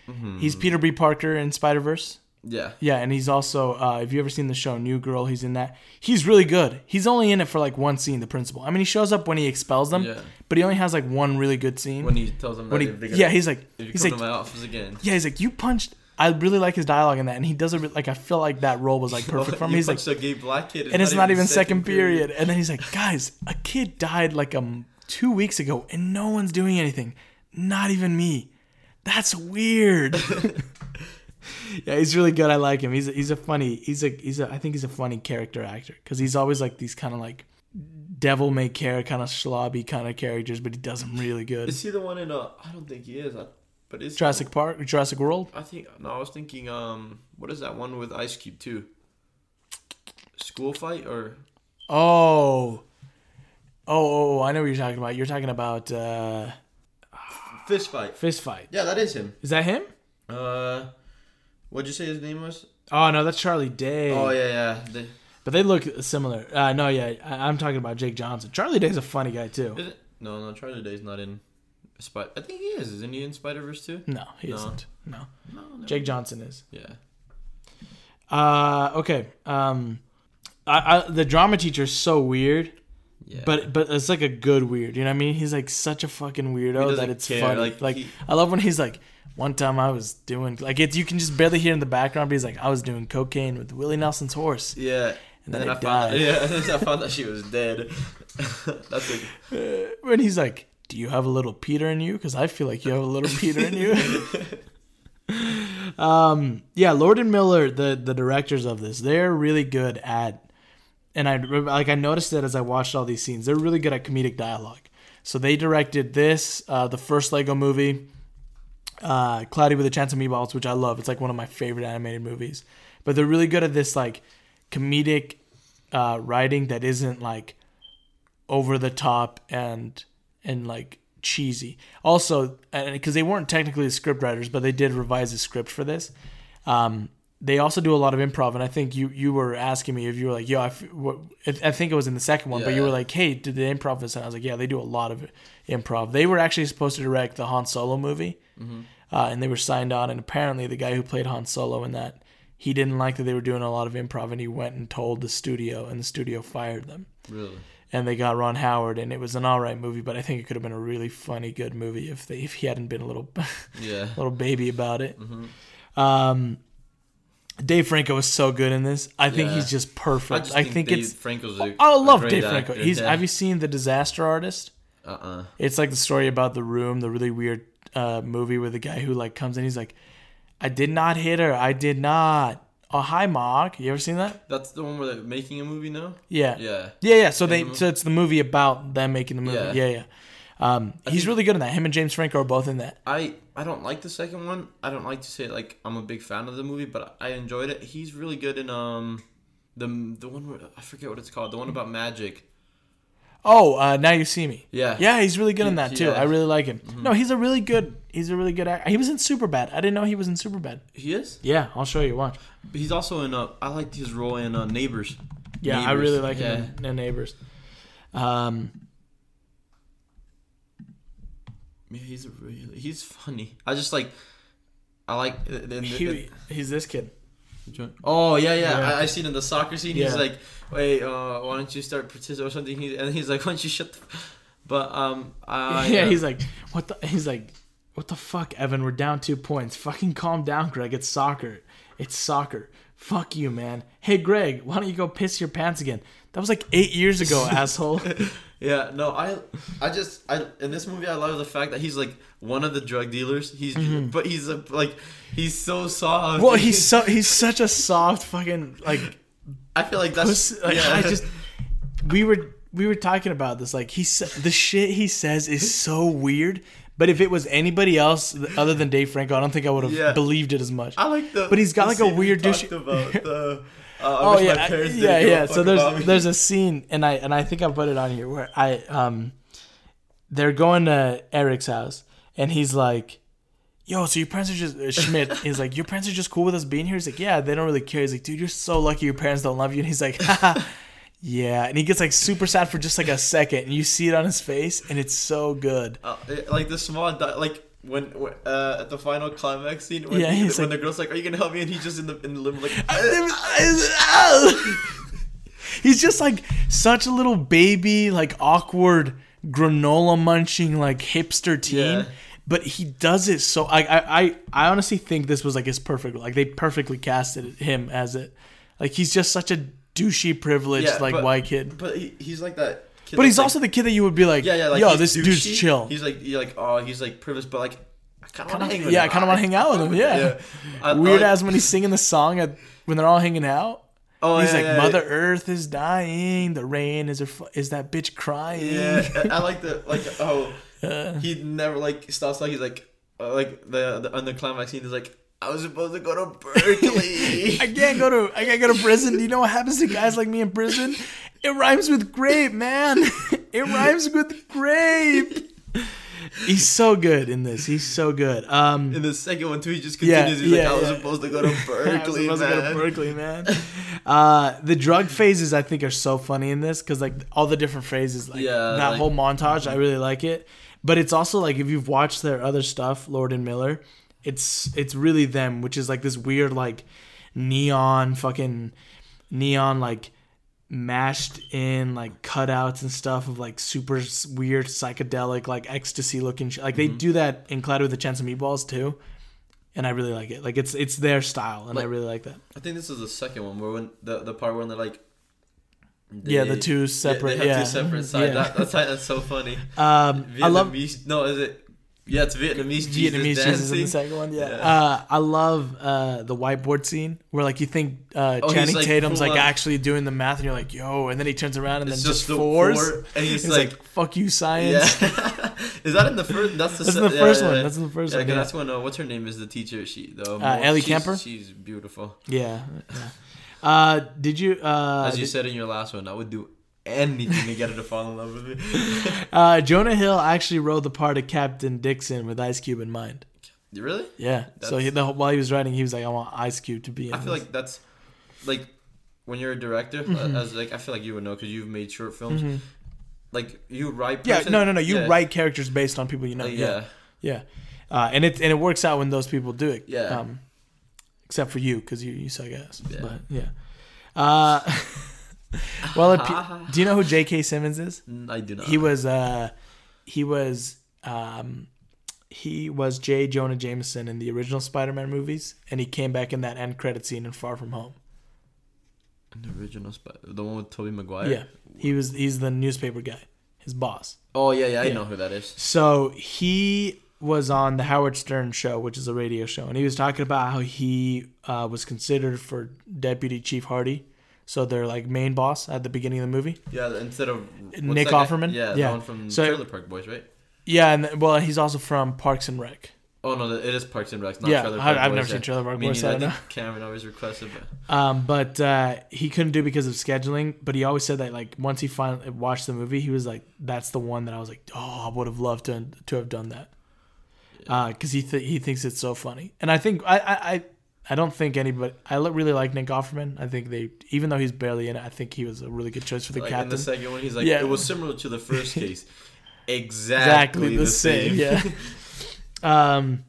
Mhm. he's Peter B. Parker in Spider Verse. Yeah. Yeah, and he's also uh, if you ever seen the show New Girl, he's in that. He's really good. He's only in it for like one scene. The principal. I mean, he shows up when he expels them, Yeah. but he only has like one really good scene. When he tells them When he, gonna- yeah, he's like, he's like, to my office again. yeah, he's like, you punched. I really like his dialogue in that, and he does it like I feel like that role was like perfect for him. He's like, a gay black kid, and it's not even second period. And then he's like, guys, a kid died like um two weeks ago, and no one's doing anything, not even me. That's weird. yeah, he's really good. I like him. He's a, he's a funny. He's a he's a. I think he's a funny character actor because he's always like these kind of like devil may care kind of slobby kind of characters, but he does them really good. Is he the one in uh? I don't think he is. I, but is he- Jurassic Park, Jurassic World. I think no. I was thinking um. What is that one with Ice Cube too? school fight or Oh. Oh, oh, I know what you're talking about. You're talking about uh, fist fight. fist fight. Yeah, that is him. Is that him? Uh, what'd you say his name was? Oh no, that's Charlie Day. Oh yeah, yeah. The, But they look similar. Uh, no, yeah, I, I'm talking about Jake Johnson. Charlie Day's a funny guy too. is it? No, no. Charlie Day's not in. Spider. I think he is. Isn't he in Spider Verse too? No, he No. isn't. No, No. Jake Johnson is. Yeah. Uh, okay. Um, I, I the drama teacher's so weird, Yeah. but but it's like a good weird. You know what I mean? He's like such a fucking weirdo that it's care, funny. like, Like, he- I love when he's like, one time I was doing like it's you can just barely hear in the background, but he's like, I was doing cocaine with Willie Nelson's horse. yeah. And And then then it I found died. yeah, and then I found that she was dead. That's like Uh, when he's like, "Do you have a little Peter in you?" Because I feel like you have a little Peter in you. um, yeah, Lord and Miller, the the directors of this, they're really good at, and I like I noticed that as I watched all these scenes, they're really good at comedic dialogue. So they directed this, uh, the first Lego movie, uh, Cloudy with a Chance of Meatballs, which I love. It's like one of my favorite animated movies. But they're really good at this like comedic uh, writing that isn't like over the top and and like cheesy. Also, because they weren't technically the script writers, but they did revise the script for this. Um, they also do a lot of improv, and I think you you were asking me if you were like, yo, I, f- what, I think it was in the second one, but you were like, hey, did they improv this? And I was like, yeah, they do a lot of improv. They were actually supposed to direct the Han Solo movie, uh, and they were signed on. And apparently, the guy who played Han Solo in that, he didn't like that they were doing a lot of improv, and he went and told the studio, and the studio fired them really. and they got Ron Howard, and it was an all right movie, but I think it could have been a really funny, good movie if they if he hadn't been a little Yeah. little baby about it. Mm-hmm. Um, Dave Franco is so good in this. I think Yeah. he's just I perfect. just I think, think, Dave it's. Franco's a, I love Dave actor. Franco. He's. yeah. Have you seen The Disaster Artist? Uh-uh. It's like the story about the room, the really weird uh, movie where the guy who like comes in, he's like, "I did not hit her. I did not." Oh, hi, Mark. You ever seen that? That's the one where they're making a movie now? Yeah. Yeah. Yeah, yeah. So they so it's the movie about them making the movie. Yeah. Yeah, yeah. Um, he's think- really good in that. Him and James Franco are both in that. I I don't like the second one. I don't like to say like I'm a big fan of the movie, but I enjoyed it. He's really good in um the the one where I forget what it's called. The one about magic. Oh, uh, now you see me. Yeah. Yeah, he's really good in that too. yeah. Mm-hmm. I really like him. No, he's a really good. He's a really good actor. He was in Superbad. I didn't know he was in Superbad. He is. Yeah, I'll show you. Watch. But he's also in uh I liked his role in uh, Neighbors. Yeah, I really like Yeah. him in, in Neighbors. Um, Yeah, he's a really he's funny. I just like I like the, he, he's this kid. Oh yeah, yeah. Yeah. I, I seen in the soccer scene. He's like, "Wait, uh, why don't you start participating or something?" He, and he's like, "Why don't you shut?" The f-" But um, I, yeah, uh, he's like, what the? He's like, what the fuck, Evan? We're down two points. Fucking calm down, Greg. It's soccer. It's soccer. Fuck you, man. Hey, Greg, why don't you go piss your pants again? That was like eight years ago, asshole. yeah. No, I, I just, I in this movie, I love the fact that he's like one of the drug dealers. He's, but he's a, like, he's so soft. Mm-hmm. Well, he's so he's such a soft fucking like I feel like that's puss. Like, yeah. I just we were we were talking about this. Like he the shit he says is so weird. But if it was anybody else other than Dave Franco, I don't think I would have Yeah. believed it as much. I like the. But he's got like a weird douche- About the, uh, oh yeah, my I- parents didn't yeah, yeah. So there's there's a scene, and I and I think I put it on here where I um, they're going to Eric's house, and he's like, "Yo, so your parents are just uh, Schmidt." He's like, "Your parents are just cool with us being here." He's like, "Yeah, they don't really care." He's like, "Dude, you're so lucky your parents don't love you." And he's like, Haha, "Yeah," and he gets like super sad for just like a second, and you see it on his face, and it's so good. Uh, it- like the small like when uh, at the final climax scene when, Yeah, he- when like- the girl's like are you gonna help me and he's just in the in the living like He's just like such a little baby, like awkward granola munching, like hipster teen. Yeah. But he does it so. I, I I I honestly think this was like his perfect. Like they perfectly casted him as it. Like he's just such a douchey, privileged, Yeah, like but- white kid. but he, he's like that But he's like- also the kid that you would be like, yeah yeah like yo, he's this dude's chill. he's like you're like oh he's like privileged but like I kind of want to hang with yeah, I kind of want to hang out with him. Yeah, I- I weird like- as when he's singing the song at when they're all hanging out. oh He's yeah, like, yeah, Mother Earth is dying. The rain is her, fu- is that bitch crying. yeah, yeah I like the like oh Uh, he never like stops like he's like uh, like the the on the climax scene is like I was supposed to go to Berkeley. I can't go to I can't go to prison. Do you know what happens to guys like me in prison? It rhymes with grape, man. It rhymes with grape. He's so good in this. He's so good. Um, In the second one too, he just Yeah, continues. He's yeah, like, I was yeah. supposed to go to Berkeley, I was Berkeley, supposed man. to go to Berkeley, man. Uh, the drug phases I think are so funny in this because like all the different phases, like Yeah, that like- whole montage, I really like it. But it's also like if you've watched their other stuff, Lord and Miller, it's it's really them, which is like this weird like neon fucking neon like mashed in like cutouts and stuff of like super weird psychedelic like ecstasy looking sh- like they Mm-hmm. do that in Cloud with the Chance of Meatballs too and I really like it like it's it's their style and I really like that I think this is the second one where when the the part when they're like. yeah the they- two yeah, separate They yeah, two separate sides. Yeah. That, that's that's so funny. um Vietnamese, I love No, is it? Yeah, it's Vietnamese. Vietnamese Jesus Jesus in the second one yeah, Yeah. Uh, I love uh, the whiteboard scene where like you think uh, Oh, Channing like, Tatum's like actually doing the math and you're like yo and then he turns around and It's then just just, fours four, and he's It's like, like, fuck you science yeah. is that in the first? That's the. That's se- the first yeah, one. That's in the first one. Yeah. that's when uh, what's her name is the teacher. She the Uh, Ellie she's, Kemper? She's beautiful. Yeah. yeah. Uh, did you? Uh, As you did- said in your last one, I would do anything to get her to fall in love with me. uh, Jonah Hill actually wrote the part of Captain Dixon with Ice Cube in mind. really? Yeah. so he, the, while he was writing, he was like, "I want Ice Cube to be." In I feel this." like that's like when you're a director, Mm-hmm. uh, as like I feel like you would know because you've made short films. Like you write. Yeah. No, no, no. You yeah, write characters based on people you know. like, yeah. Yeah. Uh, and it and it works out when those people do it. Yeah. Um, except for you, because you you suck ass. Yeah. But yeah. Uh, well, it, do you know who J.K. Simmons is? I do not. He was uh he was um he was J. Jonah Jameson in the original Spider-Man movies, and he came back in that end credit scene in Far From Home. the original spot, the one with Tobey Maguire. Yeah, he was he's the newspaper guy, his boss. Oh yeah, yeah, I Yeah. know who that is. So he was on the Howard Stern show, which is a radio show, and he was talking about how he uh, was considered for Deputy Chief Hardy. So they're like main boss at the beginning of the movie. Yeah, instead of Nick? Offerman? Yeah, Yeah. the one from So- Trailer Park Boys, right? Yeah, and well, he's also from Parks and Rec. Oh no, it is Parks and Rec, not Yeah, Trailer Park I've Boys. never yeah. seen Trailer Park Me Boys, so I don't think Cameron always requested, but Um, but uh, he couldn't do it because of scheduling. But he always said that like once he finally watched the movie, he was like, "That's the one that I was like, oh, I would have loved to to have done that." Because he th- he thinks it's so funny, and I think I I. I I don't think anybody. I really like Nick Offerman. I think they, even though he's barely in it, I think he was a really good choice for the like in captain. the second one, he's like, Yeah. it was similar to the first case, exactly, exactly the, same. Yeah. um,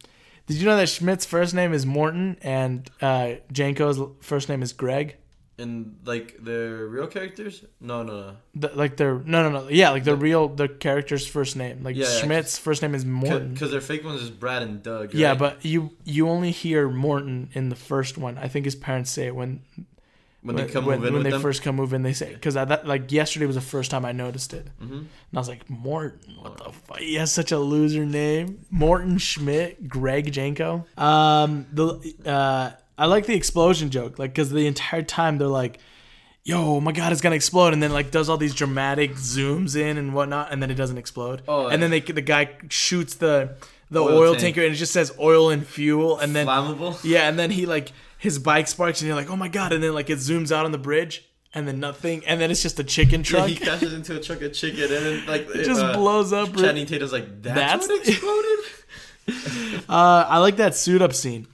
did you know that Schmidt's first name is Morton and uh, Jenko's first name is Greg? And like the real characters, no, no, no, The, like their no no no yeah like the real the character's first name like Yeah, yeah. Schmidt's first name is Morton. because their fake ones is Brad and Doug. Yeah, but you you only hear Morton in the first one. I think his parents say it when when they come when, move in when with they them, first come move in. They say because that like yesterday was the first time I noticed it, hmm and I was like Morton, what the fuck? He has such a loser name, Morton Schmidt, Greg Jenko. Um, the uh, I like the explosion joke, like because the entire time they're like. Yo, oh my God, it's gonna explode, and then like does all these dramatic zooms in and whatnot, and then it doesn't explode. Oh, and then they the guy shoots the the Oil oil, tank. tanker, and it just says oil and fuel, and then flammable. yeah, and then he like his bike sparks, and you're like, oh my god, and then like it zooms out on the bridge, and then nothing, and then it's just a chicken Yeah, truck. he crashes into a truck of chicken, and then like it just uh, blows up. Channing Tatum's like, that's, That's- what exploded. Uh, I like that suit up scene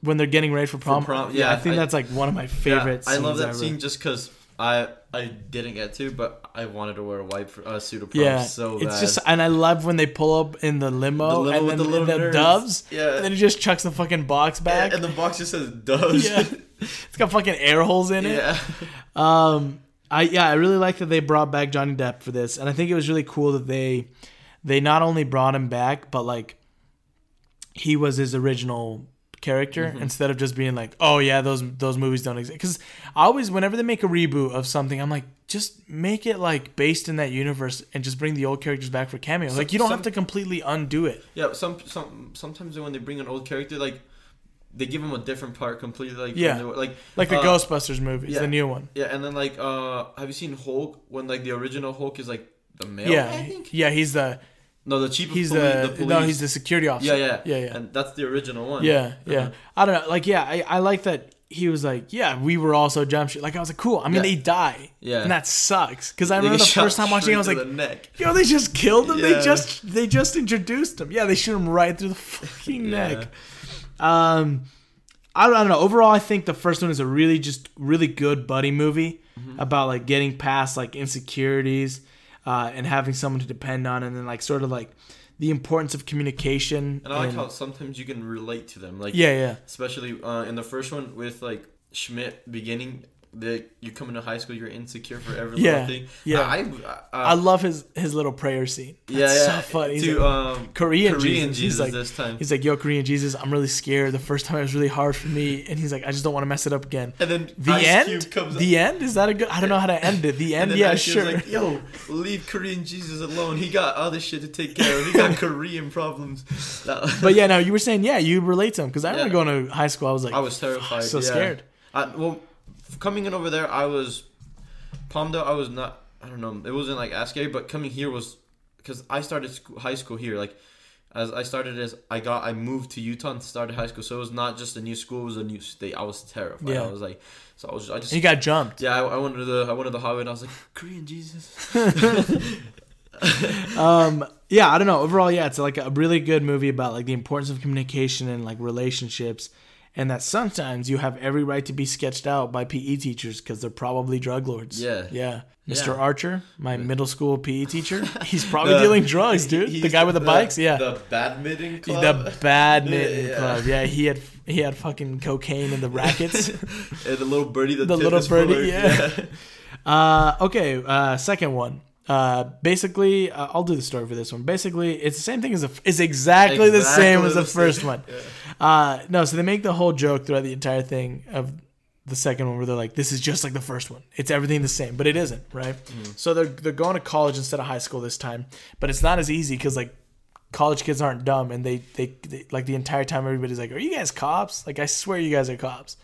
when they're getting ready for prom. prom, yeah, yeah, I think I- that's like one of my favorite. Yeah, I love that ever. scene just because I I didn't get to, but I wanted to wear a white uh, suit of prom Yeah, so it's just, and I love when they pull up in the limo, The limo and with then the little the doves, Yeah. and then he just chucks the fucking box back. and the box just says does. yeah, it's got fucking air holes in it. yeah. Um, I yeah, I really like that they brought back Johnny Depp for this, and I think it was really cool that they they not only brought him back, but like he was his original character Mm-hmm. instead of just being like, oh yeah, those those movies don't exist. Because I always, whenever they make a reboot of something, I'm like, just make it like based in that universe and just bring the old characters back for cameos. Some- like you don't have to completely undo it. Yeah, some some sometimes when they bring an old character, like they give them a different part completely. Like Yeah. the- like Like the uh, Ghostbusters movies, yeah. the new one. Yeah, and then like uh, have you seen Hulk when like the original Hulk is like the male? yeah, I think. yeah, he's the No, the chief. Of He's poli- the, the police. no, he's the security officer. Yeah, yeah, yeah, yeah. And that's the original one. Yeah, yeah. Uh-huh. I don't know. Like, yeah, I, I like that he was like, yeah, we were also jump shit. Like, I was like, cool. I mean, Yeah. they die. Yeah. And that sucks. Because I remember the first time watching it, I was like, to the neck. yo, they just killed him. They just they just introduced him. Yeah, they shoot him right through the fucking Yeah. neck. Um, I don't, I don't know. Overall, I think the first one is a really just really good buddy movie Mm-hmm. about like getting past like insecurities uh, and having someone to depend on, and then like sort of like the importance of communication. And I like and- how sometimes you can relate to them. Like yeah, yeah. especially uh, in the first one with like Schmidt beginning. That you come into high school, you're insecure for every Yeah, little thing. yeah. I, I, I love his his little prayer scene. That's yeah, yeah. so funny. He's To like, um, Korean, Korean Jesus. Jesus, He's like, this time. he's like, yo, Korean Jesus, I'm really scared. The first time it was really hard for me, and he's like, I just don't want to mess it up again. and then The Ice end. The end is that a good? I don't know how to end it. The end, yeah, Ice sure. Like, Yo, leave Korean Jesus alone. He got other shit to take care of. He got Korean problems. But yeah, no, you were saying yeah, you relate to him because I remember Yeah. going to high school. I was like, I was terrified. so yeah. scared. I, well, coming in over there, I was Palmdale. I was not. I don't know. It wasn't like as scary, but coming here was because I started school, high school here. Like as I started as I got, I moved to Utah and started high school. So it was not just a new school; it was a new state. I was terrified. Yeah. I was like, so I was. I just. And you got jumped. yeah, I, I went to the I went to the highway and I was like, Korean Jesus. Um, yeah, I don't know. Overall, yeah, it's like a really good movie about like the importance of communication and like relationships, and that sometimes you have every right to be sketched out by PE teachers because they're probably drug lords. Yeah. yeah. Mr. Yeah. Archer, my middle school PE teacher, he's probably The- dealing drugs, dude. The guy with the, bikes, yeah. The badminton club. The badminton Yeah. club. Yeah, he had he had fucking cocaine in the rackets. and the little birdie. The, The little birdie, fuller. yeah. uh, okay, uh, second one. Uh, basically, uh, I'll do the story for this one. Basically, it's the same thing as the. It's exactly, the same Exactly as the, the first one. Uh, no, so they make the whole joke throughout the entire thing of the second one where they're like, "This is just like the first one. It's everything the same," but it isn't, right? So they're they're going to college instead of high school this time, but it's not as easy because like college kids aren't dumb and they, they they like the entire time everybody's like, "Are you guys cops?" Like I swear you guys are cops.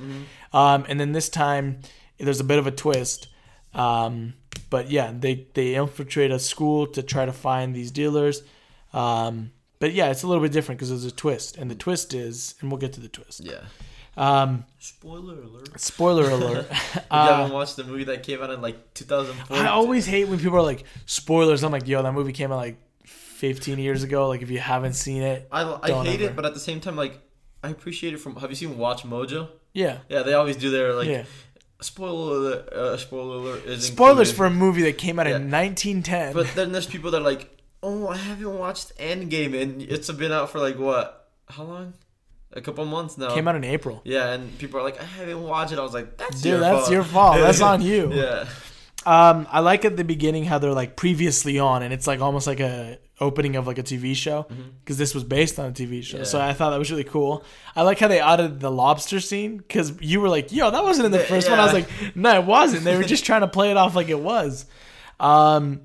Um, and then this time there's a bit of a twist. Um, but yeah, they they infiltrate a school to try to find these dealers. Um, but yeah, it's a little bit different because there's a twist, and the twist is, and we'll get to the twist. Yeah. Um, Spoiler alert. spoiler alert. you Uh, haven't watched the movie that came out in like 2004. I always hate when people are like spoilers. I'm like, yo, that movie came out like 15 years ago. Like if you haven't seen it, I, I Don't hate ever. it, but at the same time, like I appreciate it from. Have you seen Watch Mojo? yeah, Yeah, they always do their like yeah. spoiler alert. Uh, spoiler alert is Spoilers included. for a movie that came out Yeah. in 1910. But then there's people that are like, oh, I haven't watched Endgame, and it's been out for like what? How long? A couple months now. came out in April. Yeah, and people are like, I haven't watched it. I was like, that's Dude, your that's fault. your fault. That's on you. yeah. Um, I like at the beginning how they're like previously on, and it's like almost like a opening of like a TV show because this was based on a TV show. So Mm-hmm. I thought that was really cool. I like how they added the lobster scene because you were like, "Yo, that wasn't in the Yeah, first one." I was like, "No, it wasn't." They were just trying to play it off like it was. Um,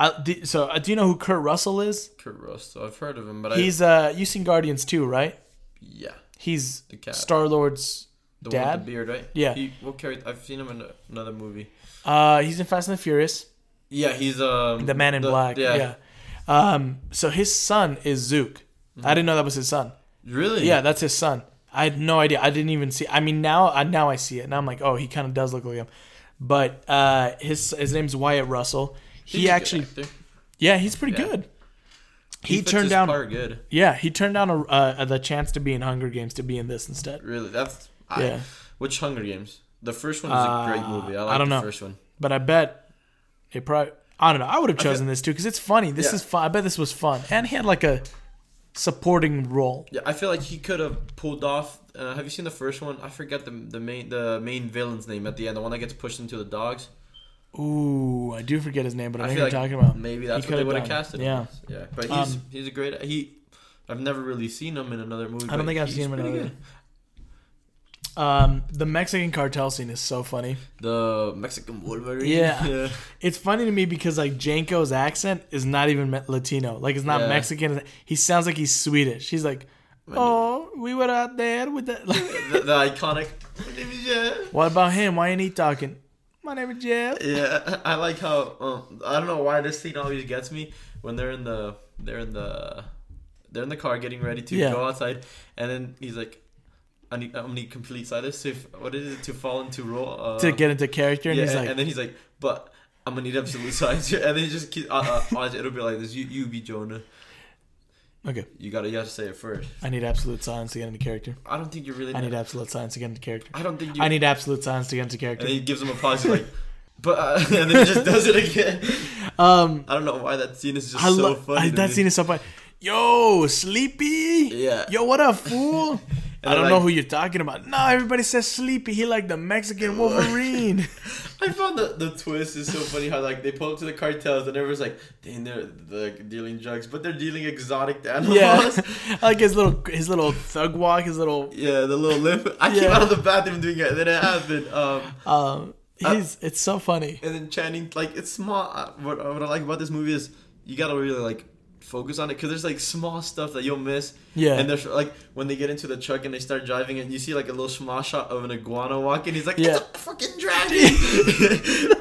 I, the, so uh, do you know who Kurt Russell is? Kurt Russell. I've heard of him, but He's uh, you seen Guardians too, right? Yeah, He's the Star Lord's the one dad. with the beard, right? Yeah. He will carry. I've seen him in another movie. Uh, he's in Fast and the Furious. Yeah, he's um The Man in Black. Yeah. Um, so his son is Zook. I didn't know that was his son. Really? Yeah, that's his son. I had no idea. I didn't even see. I mean, now I now I see it. Now I'm like, oh, he kind of does look like him. But uh, his his name's Wyatt Russell. He's He actually, yeah, he's pretty Yeah. good. He, He turned down, good. yeah, he turned down a, uh, the chance to be in Hunger Games to be in this instead. Really, that's I, Yeah, Which Hunger Games? The first one is a great Uh, movie. I I don't the know. first one. but I bet they probably. I don't know. I would have I feel- chosen this too because it's funny. This Yeah. is fun. I bet this was fun, and he had like a supporting role. Yeah, I feel like he could have pulled off. Uh, have you seen the first one? I forget the the main the main villain's name at the end. The one that gets pushed into the dogs. Ooh, I do forget his name, but I, I know what like you're talking about. maybe that's He what they would have casted. Yeah. yeah. But he's Um, he's a great. He, I've never really seen him in another movie. I don't think I've seen him in another-. Um, the Mexican cartel scene is so funny. The Mexican Wolverine. Yeah. yeah. It's funny to me because like Jenko's accent is not even Latino. Like it's not Yeah. Mexican. He sounds like he's Swedish. He's like, "Oh, we were out there with the." the, the iconic. My name is, what about him? Why ain't he talking? My name is Jeff. Yeah, I like how um, I don't know why this scene always gets me when they're in the they're in the they're in the car getting ready to Yeah. go outside, and then he's like, "I need I need complete silence to what is it to fall into role uh, to get into character, and yeah, he's like, and then he's like, but I'm gonna need absolute silence, here," and then he just keep, uh, uh, it'll be like this. You you be Jonah. Okay, You gotta you have to say it first. I need absolute silence to get into character. I don't think you really. I need absolute silence to get into character. I don't think you. I need absolute silence to get into character. And then he gives him a pause. Like, but uh, and then he just does it again. Um, I don't know why that scene is just I so funny. to that me. scene is so funny. Yo, sleepy. Yeah. Yo, what up, fool? I don't they're know who you're talking about. No, everybody says sleepy. He like the Mexican Wolverine. I found the, the twist is so funny how like they pull up to the cartels and everyone's like, dang, they're, they're dealing drugs, but they're dealing exotic animals. yeah, I like his little his little thug walk, his little Yeah, the little limp. I came out of the bathroom doing it, and then it happened. Um, um. Uh, He's it's so funny. and then Channing, like, it's small. uh, What, what I like about this movie is you gotta really like focus on it because there's like small stuff that you'll miss. Yeah. And there's like when they get into the truck and they start driving, and you see like a little small shot of an iguana walking. He's like, Yeah. it's a fucking dragon.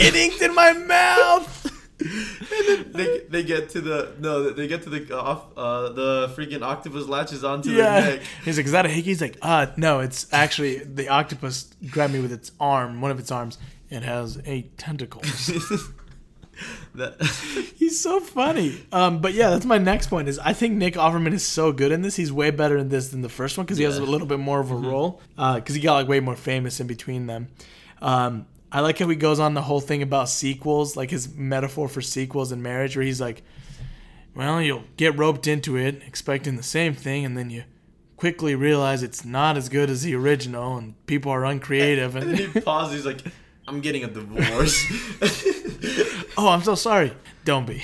It inked in my mouth. they, they get to the no they get to the off uh the freaking octopus latches onto Yeah. their neck He's like, is that a hickey? He's like, uh, no, it's actually the octopus grabbed me with its arm, one of its arms. It has eight tentacles. that He's so funny. Um, but yeah, that's my next point. Is I think Nick Offerman is so good in this. He's way better in this than the first one because he has a little bit more of a role. Because he got like way more famous in between them. Um, I like how he goes on the whole thing about sequels, like his metaphor for sequels and marriage, where he's like, "Well, you'll get roped into it, expecting the same thing, and then you." Quickly realize it's not as good as the original, and people are uncreative. and then And he pauses he's like I'm getting a divorce oh, I'm so sorry. Don't be.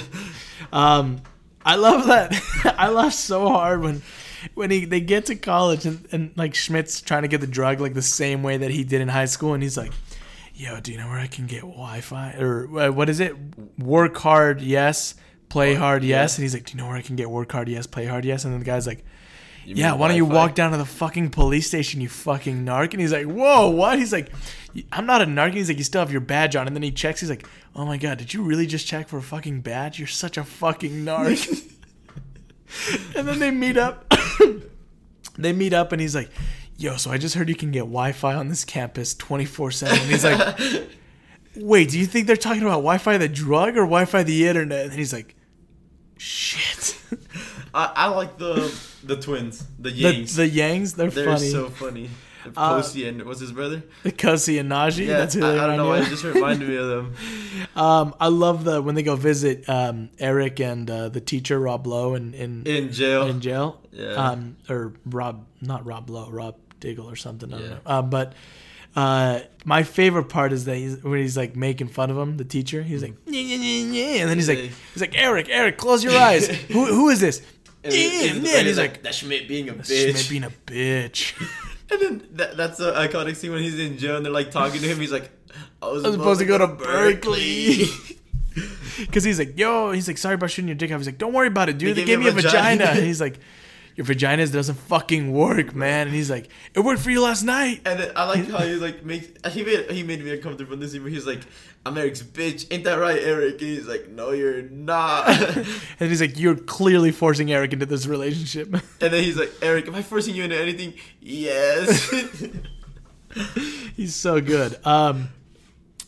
um, I love that. I laugh so hard when when he they get to college and, and like Schmidt's trying to get the drug like the same way that he did in high school, and he's like, "Yo, do you know where I can get Wi-Fi or uh, what is it? Work hard, yes. Play hard, yes." And he's like, "Do you know where I can get work hard, yes. Play hard, yes." And then the guy's like. Yeah, why don't you walk down to the fucking police station, you fucking narc? And he's like, whoa, what? He's like, I'm not a narc. And he's like, you still have your badge on. And then he checks. He's like, oh my god, did you really just check for a fucking badge? You're such a fucking narc. and then they meet up. they meet up, and he's like, yo, so I just heard you can get Wi-Fi on this campus 24 seven. And he's like, wait, do you think they're talking about Wi-Fi the drug or Wi-Fi the internet? And he's like, shit. I, I like the the twins the the, Yangs the Yangs, they're, they're funny. so funny Uh, Posey and what's his brother Cussy and Najee. yeah that's who I, they I don't know why it just reminded me of them. Um, I love the when they go visit um, Eric and uh, the teacher Rob Lowe in in, in jail in jail. Yeah. Um, or Rob, not Rob Lowe, Rob Diggle or something. I don't Yeah. know. Uh, but uh, my favorite part is that he's when he's like making fun of him, the teacher. He's like, yeah, yeah, yeah, yeah, and then he's like, he's like, Eric, Eric, close your eyes. who who is this? And, Yeah, and- yeah, and and he's like, that Schmidt being a bitch. Schmidt bitch being a bitch. and then that, that's the iconic scene when he's in jail and they're like talking to him he's like I was, I was supposed to go to Berkeley. Because he's like, yo, he's like, sorry about shooting your dick off. He's like, don't worry about it, dude. They, gave me a vagina. And he's like, your vagina doesn't fucking work, man. And he's like, it worked for you last night. And then I like how he like makes he made he made me uncomfortable in this scene where he's like, I'm Eric's bitch, ain't that right, Eric? And he's like, No, you're not. And he's like, you're clearly forcing Eric into this relationship. and then he's like, Eric, am I forcing you into anything? Yes. he's so good. Um,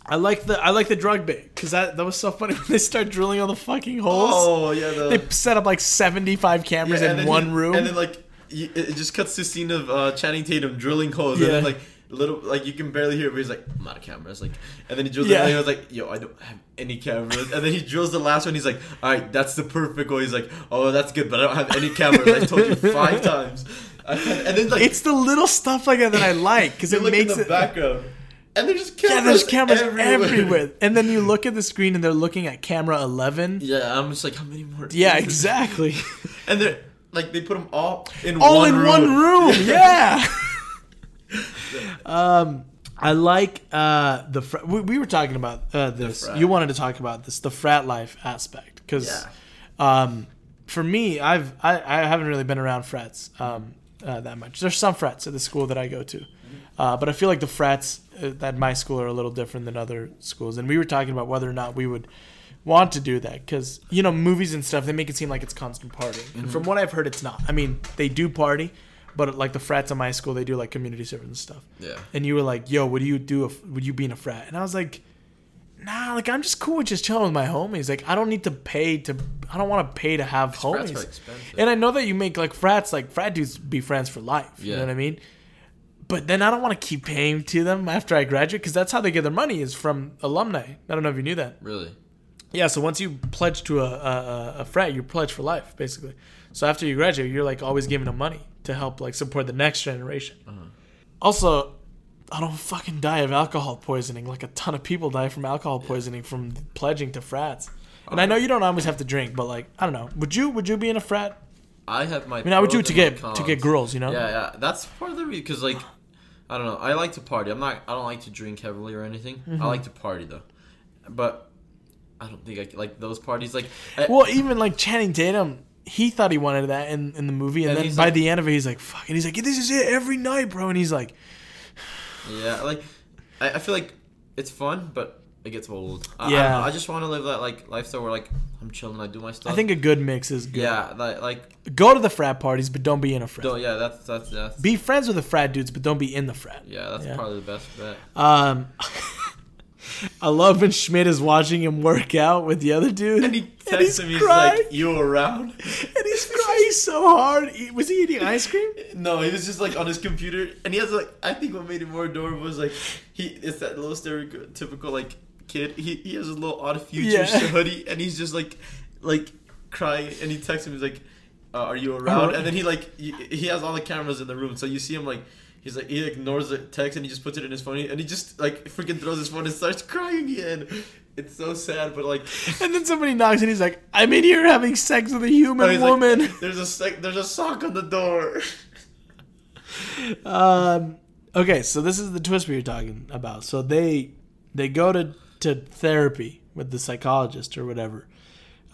I like the I like the drug bit because that that was so funny when they start drilling all the fucking holes. oh yeah, the They set up like 75 cameras yeah, in one he- room. And then like it just cuts to scene of uh, Channing Tatum drilling holes, and then like little like you can barely hear, it, but he's like, I'm out of cameras, like, and then he drills. Yeah. Yeah. And he was like, Yo, I don't have any cameras, and then he drills the last one. He's like, All right, that's the perfect one. He's like, Oh, that's good, but I don't have any cameras. I told you five times. and then like it's the little stuff like that that I like because it look in makes the it. background, and there's just Yeah, cameras. there's cameras everywhere. everywhere. And then you look at the screen and they're looking at camera 11. Yeah, I'm just like, how many more? Yeah, exactly. And they're like, they put them all in All one in room. one room. Yeah. um, I like uh, the. Fr- we, we were talking about uh, this. You wanted to talk about this, the frat life aspect, because Yeah. um, for me, I've I, I haven't really been around frats um, uh, that much. There's some frats at the school that I go to, uh, but I feel like the frats at my school are a little different than other schools, and we were talking about whether or not we would want to do that because you know movies and stuff they make it seem like it's constant partying, and from what I've heard, it's not. I mean, they do party, but like the frats at my school, they do like community service and stuff. Yeah. And you were like, "Yo, would you do? If, would you be in a frat?" And I was like, "Nah, like I'm just cool with just chilling with my homies. Like I don't need to pay to. I don't want to pay to have homies." And I know that you make like frats, like frat dudes be friends for life. You know Yeah. what I mean? But then I don't want to keep paying to them after I graduate because that's how they get their money is from alumni. I don't know if you knew that. really. Yeah, so once you pledge to a, a, a- frat, you pledge for life, basically. So after you graduate, you're like always giving them money to help like support the next generation. Uh-huh. Also, I don't fucking die of alcohol poisoning. Like a ton of people die from alcohol poisoning from pledging to frats. And I know you don't always have to drink, but like I don't know. Would you would you be in a frat? I have my. I mean, I would do it to get to get girls, you know. Yeah, yeah. That's part of the reason because like, I don't know. I like to party. I'm not. I don't like to drink heavily or anything. Mm-hmm. I like to party though, but I don't think I like those parties. Like, I- Well, even like Channing Tatum, he thought he wanted that in, in the movie, and, And then by like- the end of it, he's like, "Fuck!" And he's like, "This is it every night, bro." And he's like, yeah, like, I, I feel like it's fun, but it gets old. I, I, Yeah. don't I just want to live that like lifestyle where like I'm chilling, I do my stuff. "I think a good mix is good." Yeah, like, like, Go to the frat parties, but don't be in a frat. no, yeah. That's that's that's. Be friends with the frat dudes, but don't be in the frat. yeah, that's Yeah. probably the best bet. Um, I love when Schmidt is watching him work out with the other dude, And he he's texts him. He's crying, like, "You around?" and he's crying so hard. He- Was he eating ice cream? No, he was just like on his computer, and he has like I think what made it more adorable was like he it's that little stereotypical like kid. He he has a little odd future Yeah. hoodie, and he's just like like crying, and he texts him. He's like, uh, "Are you around?" Oh. And then he like he, he has all the cameras in the room, so you see him like. He's like he ignores the text and he just puts it in his phone and he just like freaking throws his phone and starts crying again. It's so sad, but like And then somebody knocks, and he's like, "I'm in here having sex with a human oh, he's like, woman." there's a sec- there's a sock on the door. Um, okay, so this is the twist we were talking about. So they they go to to therapy with the psychologist or whatever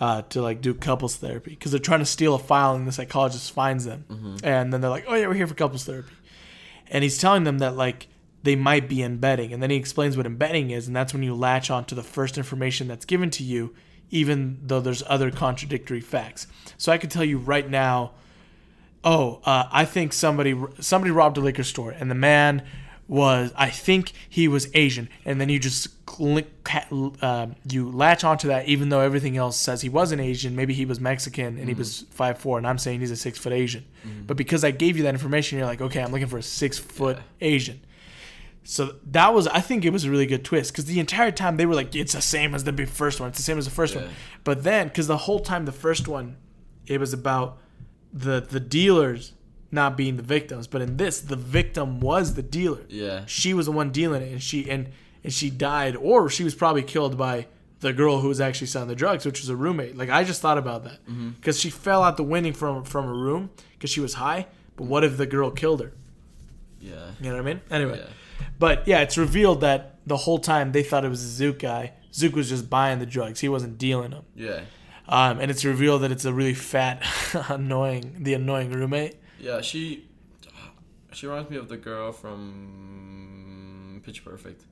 uh, to like do couples therapy because they're trying to steal a file and the psychologist finds them, and then they're like, "Oh yeah, we're here for couples therapy," and he's telling them that like they might be embedding, and then he explains what embedding is, and that's when you latch on to the first information that's given to you, even though there's other contradictory facts. So I could tell you right now oh, uh, I think somebody somebody robbed a liquor store, and the man was, I think he was Asian, and then you just click, uh, you latch onto that, even though everything else says he wasn't Asian. Maybe he was Mexican and he was five four, and I'm saying he's a six foot Asian. But because I gave you that information, you're like, okay, I'm looking for a six foot Asian. So that was, I think it was a really good twist because the entire time they were like, it's the same as the first one. It's the same as the first one. But then, because the whole time the first one, it was about the the dealers not being the victims, but in this, the victim was the dealer. Yeah. She was the one dealing it, and she and and she died, or she was probably killed by the girl who was actually selling the drugs, which was a roommate. Like I just thought about that because she fell out the window from from her room because she was high. But what if the girl killed her? Yeah. You know what I mean? Anyway, Yeah. but yeah, it's revealed that the whole time they thought it was a Zook guy. Zook was just buying the drugs. He wasn't dealing them. Yeah. Um, and it's revealed that it's a really fat, annoying, the annoying roommate. Yeah, she she reminds me of the girl from Pitch Perfect.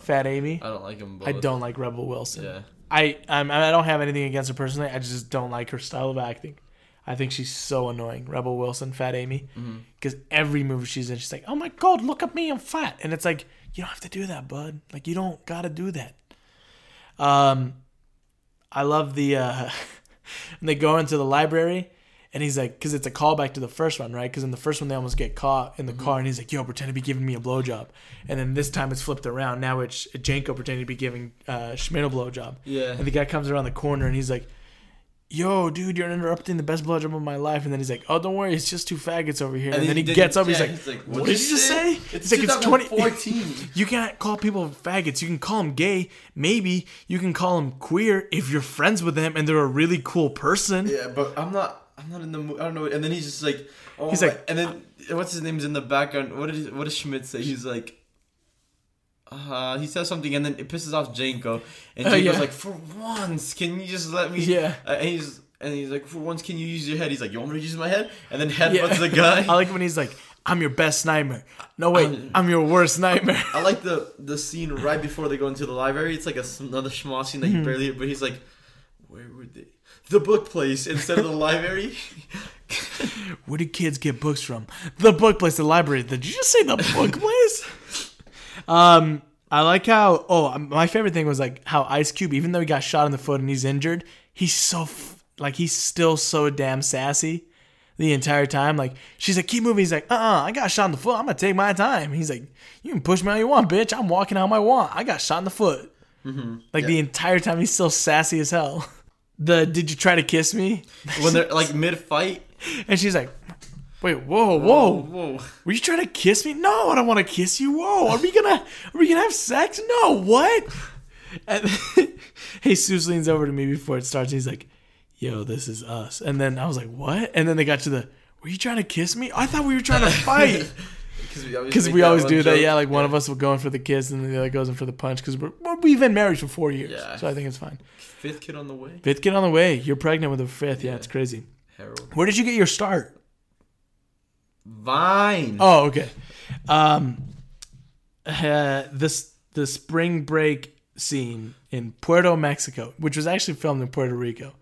Fat Amy. I don't like him. both. I don't like Rebel Wilson. Yeah. I I'm, I don't have anything against her personally. I just don't like her style of acting. I think she's so annoying. Rebel Wilson, Fat Amy, Mm-hmm. because every movie she's in, she's like, "Oh my god, look at me, I'm fat," and it's like, you don't have to do that, bud. Like you don't gotta do that. Um, I love the uh, when they go into the library. And he's like, because it's a callback to the first one, right? Because in the first one they almost get caught in the car, and he's like, "Yo, pretend to be giving me a blowjob," and then this time it's flipped around. Now it's Jenko pretending to be giving uh, Schmidt a blowjob, Yeah. and the guy comes around the corner and he's like, "Yo, dude, you're interrupting the best blowjob of my life." And then he's like, "Oh, don't worry, it's just two faggots over here." And, then he gets up. yeah, he's like, "What "What did you just say?" It's like, "It's 20 2014. You can't call people faggots. You can call them gay. Maybe you can call them queer if you're friends with them and they're a really cool person. yeah, but I'm not. I'm not in the mood. I don't know. And then he's just like, oh, He's like- and then what's his name's in the background? What did he, what does Schmidt say? He's like. Uh, he says something and then it pisses off Jenko, and Oh, Jenko's yeah. like, "For once, can you just let me?" Yeah. Uh, and he's and he's like, "For once, can you use your head?" He's like, "You want me to use my head?" And then headbutts Yeah. the guy. I like when he's like, I'm your best nightmare. No wait, I'm- I'm your worst nightmare. I like the the scene right before they go into the library. It's like a, another small scene that you barely. But he's like, "Where would they? The book place instead of the library." Where do kids get books from? The book place, the library. Did you just say the book place? Um, I like how. Oh, um, my favorite thing was like how Ice Cube, even though he got shot in the foot and he's injured, he's so f- like he's still so damn sassy the entire time. Like she's like, keep moving. He's like, uh, uh I got shot in the foot. I'm gonna take my time. He's like, you can push me all you want, bitch. I'm walking how I want. I got shot in the foot. Like the entire time, he's still sassy as hell. The did you try to kiss me? when they're like mid fight. And she's like, wait, whoa, whoa. whoa! Were you trying to kiss me? No, I don't want to kiss you. Whoa, are we gonna are we gonna have sex? No, what? And Jesus leans over to me before it starts. And he's like, "Yo, this is us." And then I was like, "What?" And then they got to the, "Were you trying to kiss me? I thought we were trying to fight." Because we always do that. Yeah, like one of us will go in for the kiss and the other goes in for the punch. Because we're, well, we've been married for four years, Yeah. so I think it's fine. Fifth kid on the way. Fifth kid on the way. You're pregnant with a fifth. Yeah, Yeah. it's crazy. Harold. Where did you get your start? Vine. Oh, okay. Um, uh, this the spring break scene in Puerto Mexico, which was actually filmed in Puerto Rico.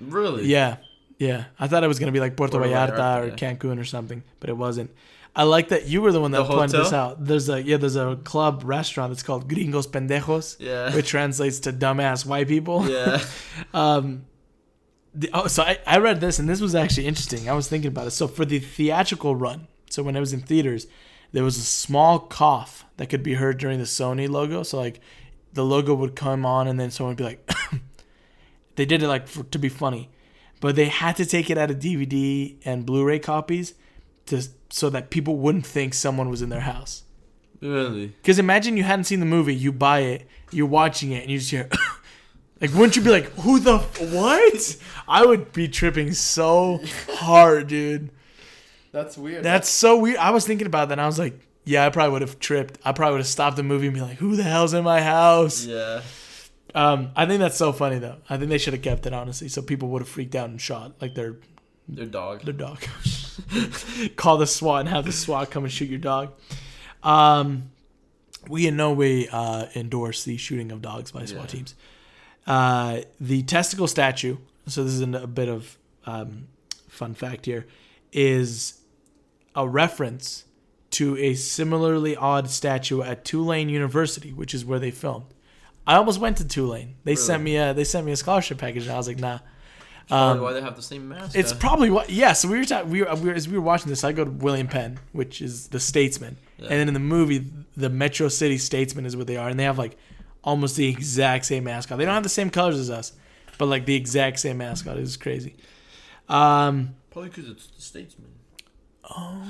really? Yeah, yeah. I thought it was gonna be like Puerto, Puerto Vallarta, Vallarta, or. Cancun or something, but it wasn't. I like that you were the one that The pointed this out. There's a yeah, there's a club restaurant that's called Gringos Pendejos, Yeah. which translates to dumbass white people. Yeah. Um, the, oh, so I, I read this and this was actually interesting. I was thinking about it. So for the theatrical run, so when it was in theaters, there was a small cough that could be heard during the Sony logo. So like, the logo would come on and then someone would be like, they did it like for, to be funny, but they had to take it out of DVD and Blu-ray copies to so that people wouldn't think someone was in their house. really. Because imagine you hadn't seen the movie, you buy it, you're watching it, and you just hear, like, wouldn't you be like, who the f- what? I would be tripping so hard, dude. That's weird. That's so weird. I was thinking about that, and I was like, yeah, I probably would have tripped. I probably would have stopped the movie and be like, who the hell's in my house? yeah. Um, I think that's so funny though. I think they should have kept it honestly, so people would have freaked out and shot like their Their dog. their dog. Call the SWAT and have the SWAT come and shoot your dog. Um, we in no way uh, endorse the shooting of dogs by SWAT Yeah. teams. Uh, the testicle statue. So this is a bit of um, fun fact here. Is a reference to a similarly odd statue at Tulane University, which is where they filmed. I almost went to Tulane. They sent me a they sent me a scholarship package, and I was like, nah. Um, why they have the same mask. it's probably what. Yeah. So we were talking. We were, we were as we were watching this. I go to William Penn, which is the Statesman, Yeah. and then in the movie, the Metro City Statesman is what they are, and they have like almost the exact same mascot. They don't have the same colors as us, but like the exact same mascot. It's crazy. Um, probably because it's the statesman. oh.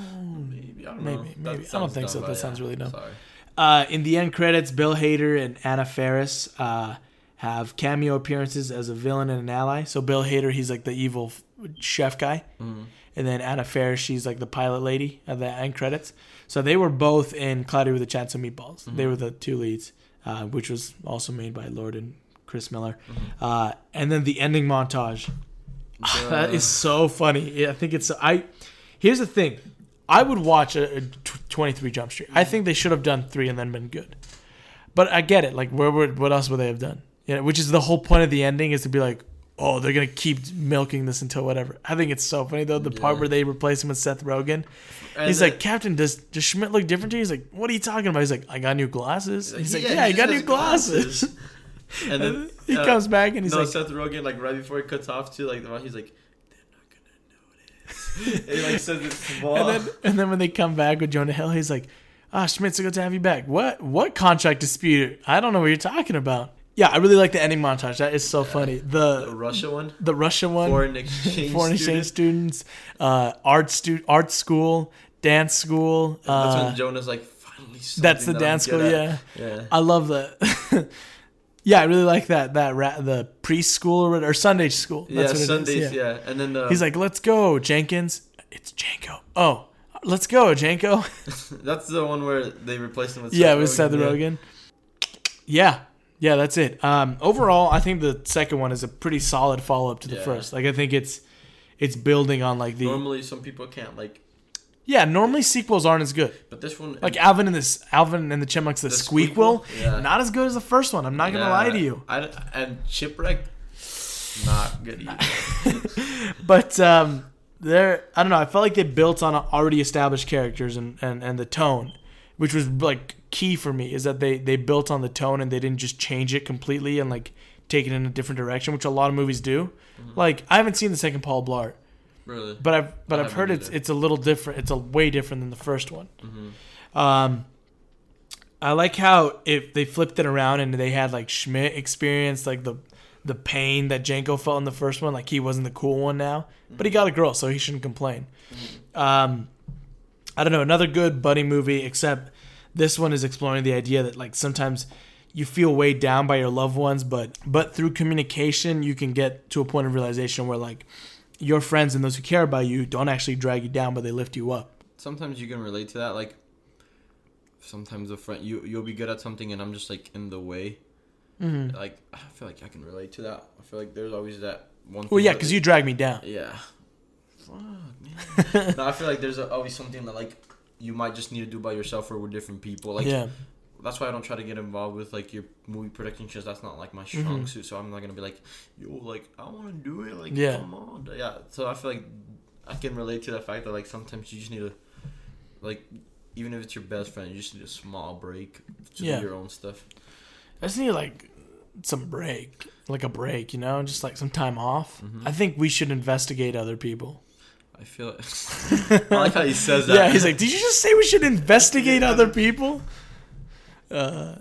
Maybe I don't Maybe, know. maybe. I don't think dumb, so. That yeah. sounds really dumb. Sorry. Uh, in the end credits, Bill Hader and Anna Faris uh, have cameo appearances as a villain and an ally. So Bill Hader, he's like the evil chef guy, Mhm. and then Anna Faris, she's like the pilot lady at the end credits. So they were both in Cloudy with a Chance of Meatballs. They were the two leads, uh, which was also made by Lord and Chris Miller. Uh, and then the ending montage. that is so funny. Yeah, I think it's I. Here's the thing, I would watch a, a 23 Jump Street. I think they should have done three and then been good. But I get it. Like, where would what else would they have done? Yeah, which is the whole point of the ending is to be like, oh, they're gonna keep milking this until whatever. I think it's so funny though. The part where they replace him with Seth Rogen. And He's then- like, Captain, does does Schmidt look different to you? He's like, what are you talking about? He's like, I got new glasses. He's like, yeah, he I got new has glasses. and then he uh, comes back and he's no, like, Seth Rogen, like right before he cuts off to like the he's like, they're not gonna notice. he like says it small. and then and then when they come back with Jonah Hill, he's like, "Ah, Schmidt, so good to have you back. What what contract dispute? I don't know what you're talking about." Yeah, I really like the ending montage. That is so funny. the The Russia one, the Russia one, foreign exchange, students. foreign exchange students, uh, art stu- art school, dance school. That's Uh, when Jonah's like, finally. that's the that dance school. Yeah. Yeah. I love that. yeah, I really like that. That ra- the preschool or, or Sunday school. Yeah, That's what it is, Sundays, yeah. And then uh, He's like, "Let's go, Jenkins." It's Jenko. Oh, let's go, Jenko. that's the one where they replaced him with yeah, Seth it was Seth yeah. Rogen. Yeah, yeah, that's it. Um, overall, I think the second one is a pretty solid follow up to the Yeah. first. Like, I think it's it's building on like the Normally, some people can't like Yeah, normally sequels aren't as good. But this one, Like Alvin and this Alvin and the Chipmunks, the, The Squeakquel, Squeakquel? Yeah. not as good as the first one. I'm not gonna lie to you. I, and Shipwreck, not good either. But um, they're I don't know. I felt like they built on already established characters and, and, and the tone, which was like key for me. Is that they they built on the tone and they didn't just change it completely and like take it in a different direction, which a lot of movies do. Like I haven't seen the second Paul Blart, really. but I've but I I've heard it's it's a little different. It's a way different than the first one. hmm Um, I like how if they flipped it around and they had like Schmidt experience like the the pain that Jenko felt in the first one. Like he wasn't the cool one now, but he got a girl, so he shouldn't complain. Um, I don't know another good buddy movie, except this one is exploring the idea that like sometimes you feel weighed down by your loved ones, but but through communication you can get to a point of realization where like your friends and those who care about you don't actually drag you down, but they lift you up. Sometimes you can relate to that. Like sometimes a friend, you you'll be good at something, and I'm just like in the way. Mm-hmm. Like I feel like I can relate to that. I feel like there's always that one. Well, yeah, because you drag me down. Yeah. Fuck, man. no, I feel like there's always something that like you might just need to do by yourself or with different people. Like yeah. that's why I don't try to get involved with like your movie production shows. That's not like my strong Mhm. suit. So I'm not gonna be like, yo, like I want to do it. Like Yeah. come on, yeah. So I feel like I can relate to the fact that like sometimes you just need to, like, even if it's your best friend, you just need a small break to Yeah. do your own stuff. I just need like some break, like a break, you know, just like some time off. Mhm. I think we should investigate other people. I feel. It. I like how he says that. Yeah, he's like, did you just say we should investigate other people? Uh,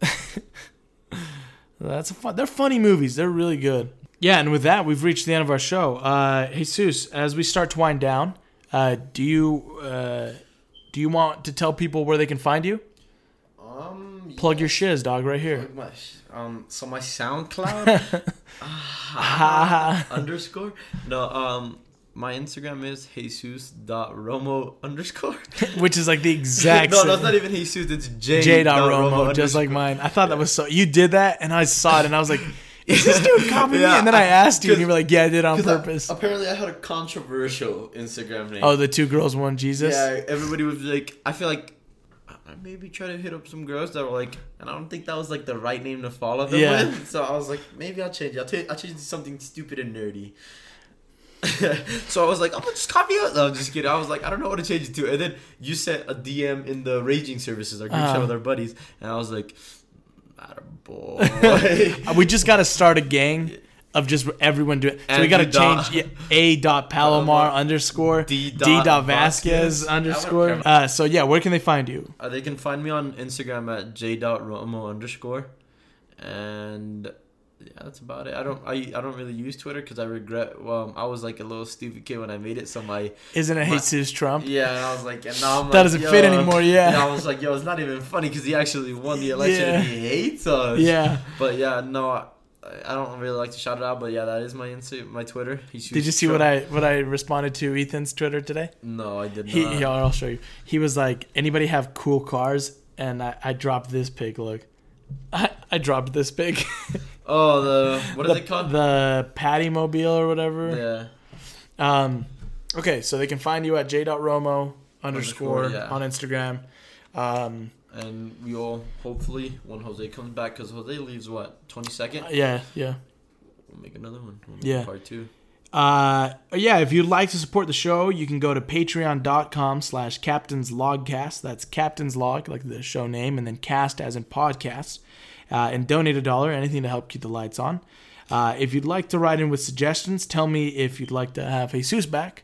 that's a fun. They're funny movies. They're really good. Yeah, and with that, we've reached the end of our show. Uh, Jesus, as we start to wind down, uh, do you uh, do you want to tell people where they can find you? um. Plug your shiz, dog, right here. Plug my sh- um. So my SoundCloud. ah, underscore. No. Um. My Instagram is jesus.romo underscore. Which is like the exact no, that's not even Jesus. It's J. J. dot Romo, just like mine. I thought that was so. You did that, and I saw it, and I was like, "Is this dude copying Yeah, me?" And then I asked you, and you were like, "Yeah, I did on 'Cause I- purpose." apparently, I had a controversial Instagram name. oh, the two girls, one Jesus. Yeah, everybody was like, I feel like I maybe try to hit up some girls that were like, and I don't think that was like the right name to follow them Yeah. with. So I was like, maybe I'll change it. I'll, t- I'll change it to something stupid and nerdy. so I was like, I'm gonna just copy it. No, I'm just kidding. I was like, I don't know what to change it to. And then you sent a DM in the raging services, our group chat Uh-huh. with our buddies, and I was like, "Atta boy. Uh, We just got to start a gang of just everyone doing. So we got to dot- change yeah, a dot Palomar underscore D. dot Vasquez Vasquez. underscore. Uh, so yeah, where can they find you? Uh, they can find me on Instagram at j dot Romo underscore, and yeah, that's about it. I don't I, I don't really use Twitter because I regret. Well, I was like a little stupid kid when I made it, so my Isn't it My- Jesus Trump? yeah, and I was like, and now I'm That like, doesn't fit anymore. Yeah. And I was like, yo, it's not even funny because he actually won the election Yeah. and he hates us. Yeah. But yeah, no, I, I don't really like to shout it out, but yeah, that is my Insta, my Twitter. Did you see what I what I responded to Ethan's Twitter today? No, I did not. He, he I'll show you. He was like, anybody have cool cars? And I, I dropped this pic. Look, I, I dropped this pic. oh, the what is the, it called? The Patty Mobile or whatever. yeah. Um, okay, so they can find you at j.romo underscore Underscore, yeah. on Instagram. Um, And we all hopefully when Jose comes back, because Jose leaves what twenty second. yeah, yeah. We'll make another one. We'll make Yeah. part two. Uh, yeah, if you'd like to support the show, you can go to patreon.com slash captain's logcast. That's captain's log, like the show name, and then cast as in podcast. Uh, and donate a dollar, anything to help keep the lights on. Uh, if you'd like to write in with suggestions, tell me if you'd like to have Jesus back,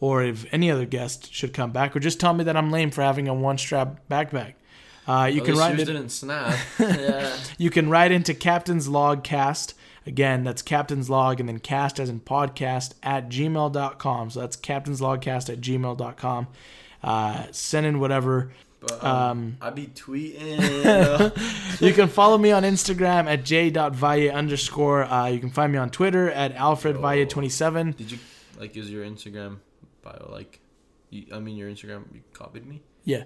or if any other guest should come back, or just tell me that I'm lame for having a one strap backpack. Uh, you At can write didn't snap. yeah. You can write into Captain's Log Cast. Again, that's Captain's Log and then cast as in podcast at gmail.com. So that's Captain's Logcast at gmail.com. Uh, send in whatever. But Um, um, I be tweeting. uh, You can follow me on Instagram at j.valle underscore. Uh, you can find me on Twitter at alfredvalle27. did you like is your Instagram bio? Like, you, I mean your Instagram. You copied me. Yeah.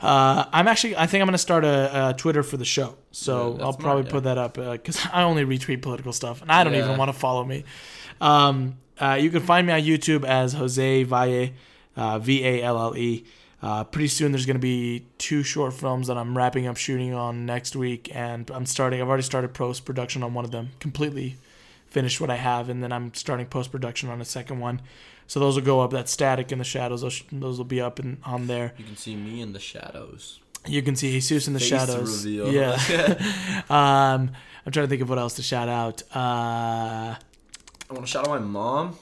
Uh, I'm actually, I think I'm going to start a, a Twitter for the show. So Yeah, I'll smart, probably yeah. put that up because I only retweet political stuff and I don't even want to follow me. Um, uh, you can find me on YouTube as Jose Valle. uh, V A L L E. Uh, pretty soon, there's going to be two short films that I'm wrapping up shooting on next week, and I'm starting. I've already started post production on one of them, completely finished what I have, and then I'm starting post production on a second one. So those will go up. That static in the shadows. Those, those will be up and on there. You can see me in the shadows. You can see Jesus in the Face shadows. reveal. Yeah. um, I'm trying to think of what else to shout out. Uh, I want to shout out my mom.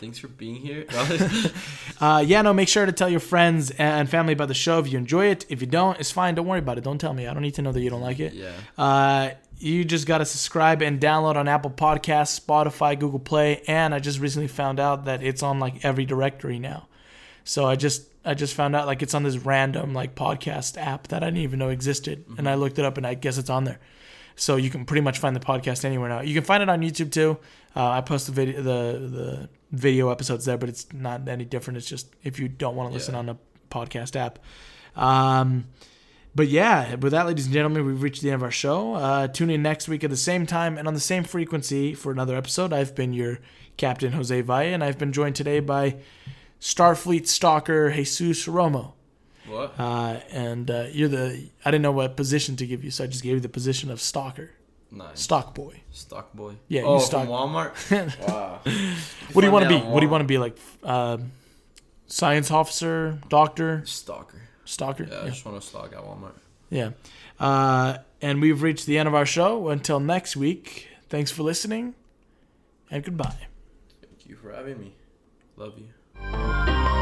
Thanks for being here. uh, yeah, no, make sure to tell your friends and family about the show if you enjoy it. If you don't, it's fine. Don't worry about it. Don't tell me. I don't need to know that you don't like it. yeah. Uh, you just got to subscribe and download on Apple Podcasts, Spotify, Google Play, and I just recently found out that it's on like every directory now. So I just I just found out like it's on this random like podcast app that I didn't even know existed, and I looked it up and I guess it's on there. So you can pretty much find the podcast anywhere now. You can find it on YouTube too. Uh, I post the video the the video episodes there, but it's not any different. It's just if you don't want to listen Yeah. on a podcast app. Um, but yeah, with that, ladies and gentlemen, we've reached the end of our show. Uh, tune in next week at the same time and on the same frequency for another episode. I've been your captain, Jose Valle, and I've been joined today by Starfleet stalker Jesus Romo. What? Uh, and uh, you're the, I didn't know what position to give you, so I just gave you the position of stalker, Nice. stock boy. Stock boy. Yeah, Oh, you from stock- Walmart. wow. What do you want to be? Find What do you want to be like? Uh, science officer, doctor, Stalker. stalker? Yeah, I just want to stalk at Walmart. Yeah. Uh, and we've reached the end of our show. Until next week, thanks for listening and goodbye. Thank you for having me. Love you.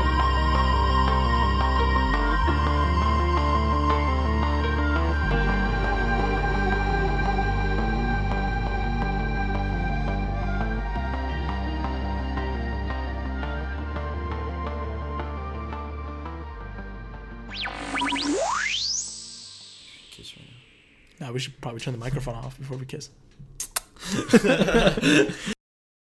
Now we should probably turn the microphone off before we kiss.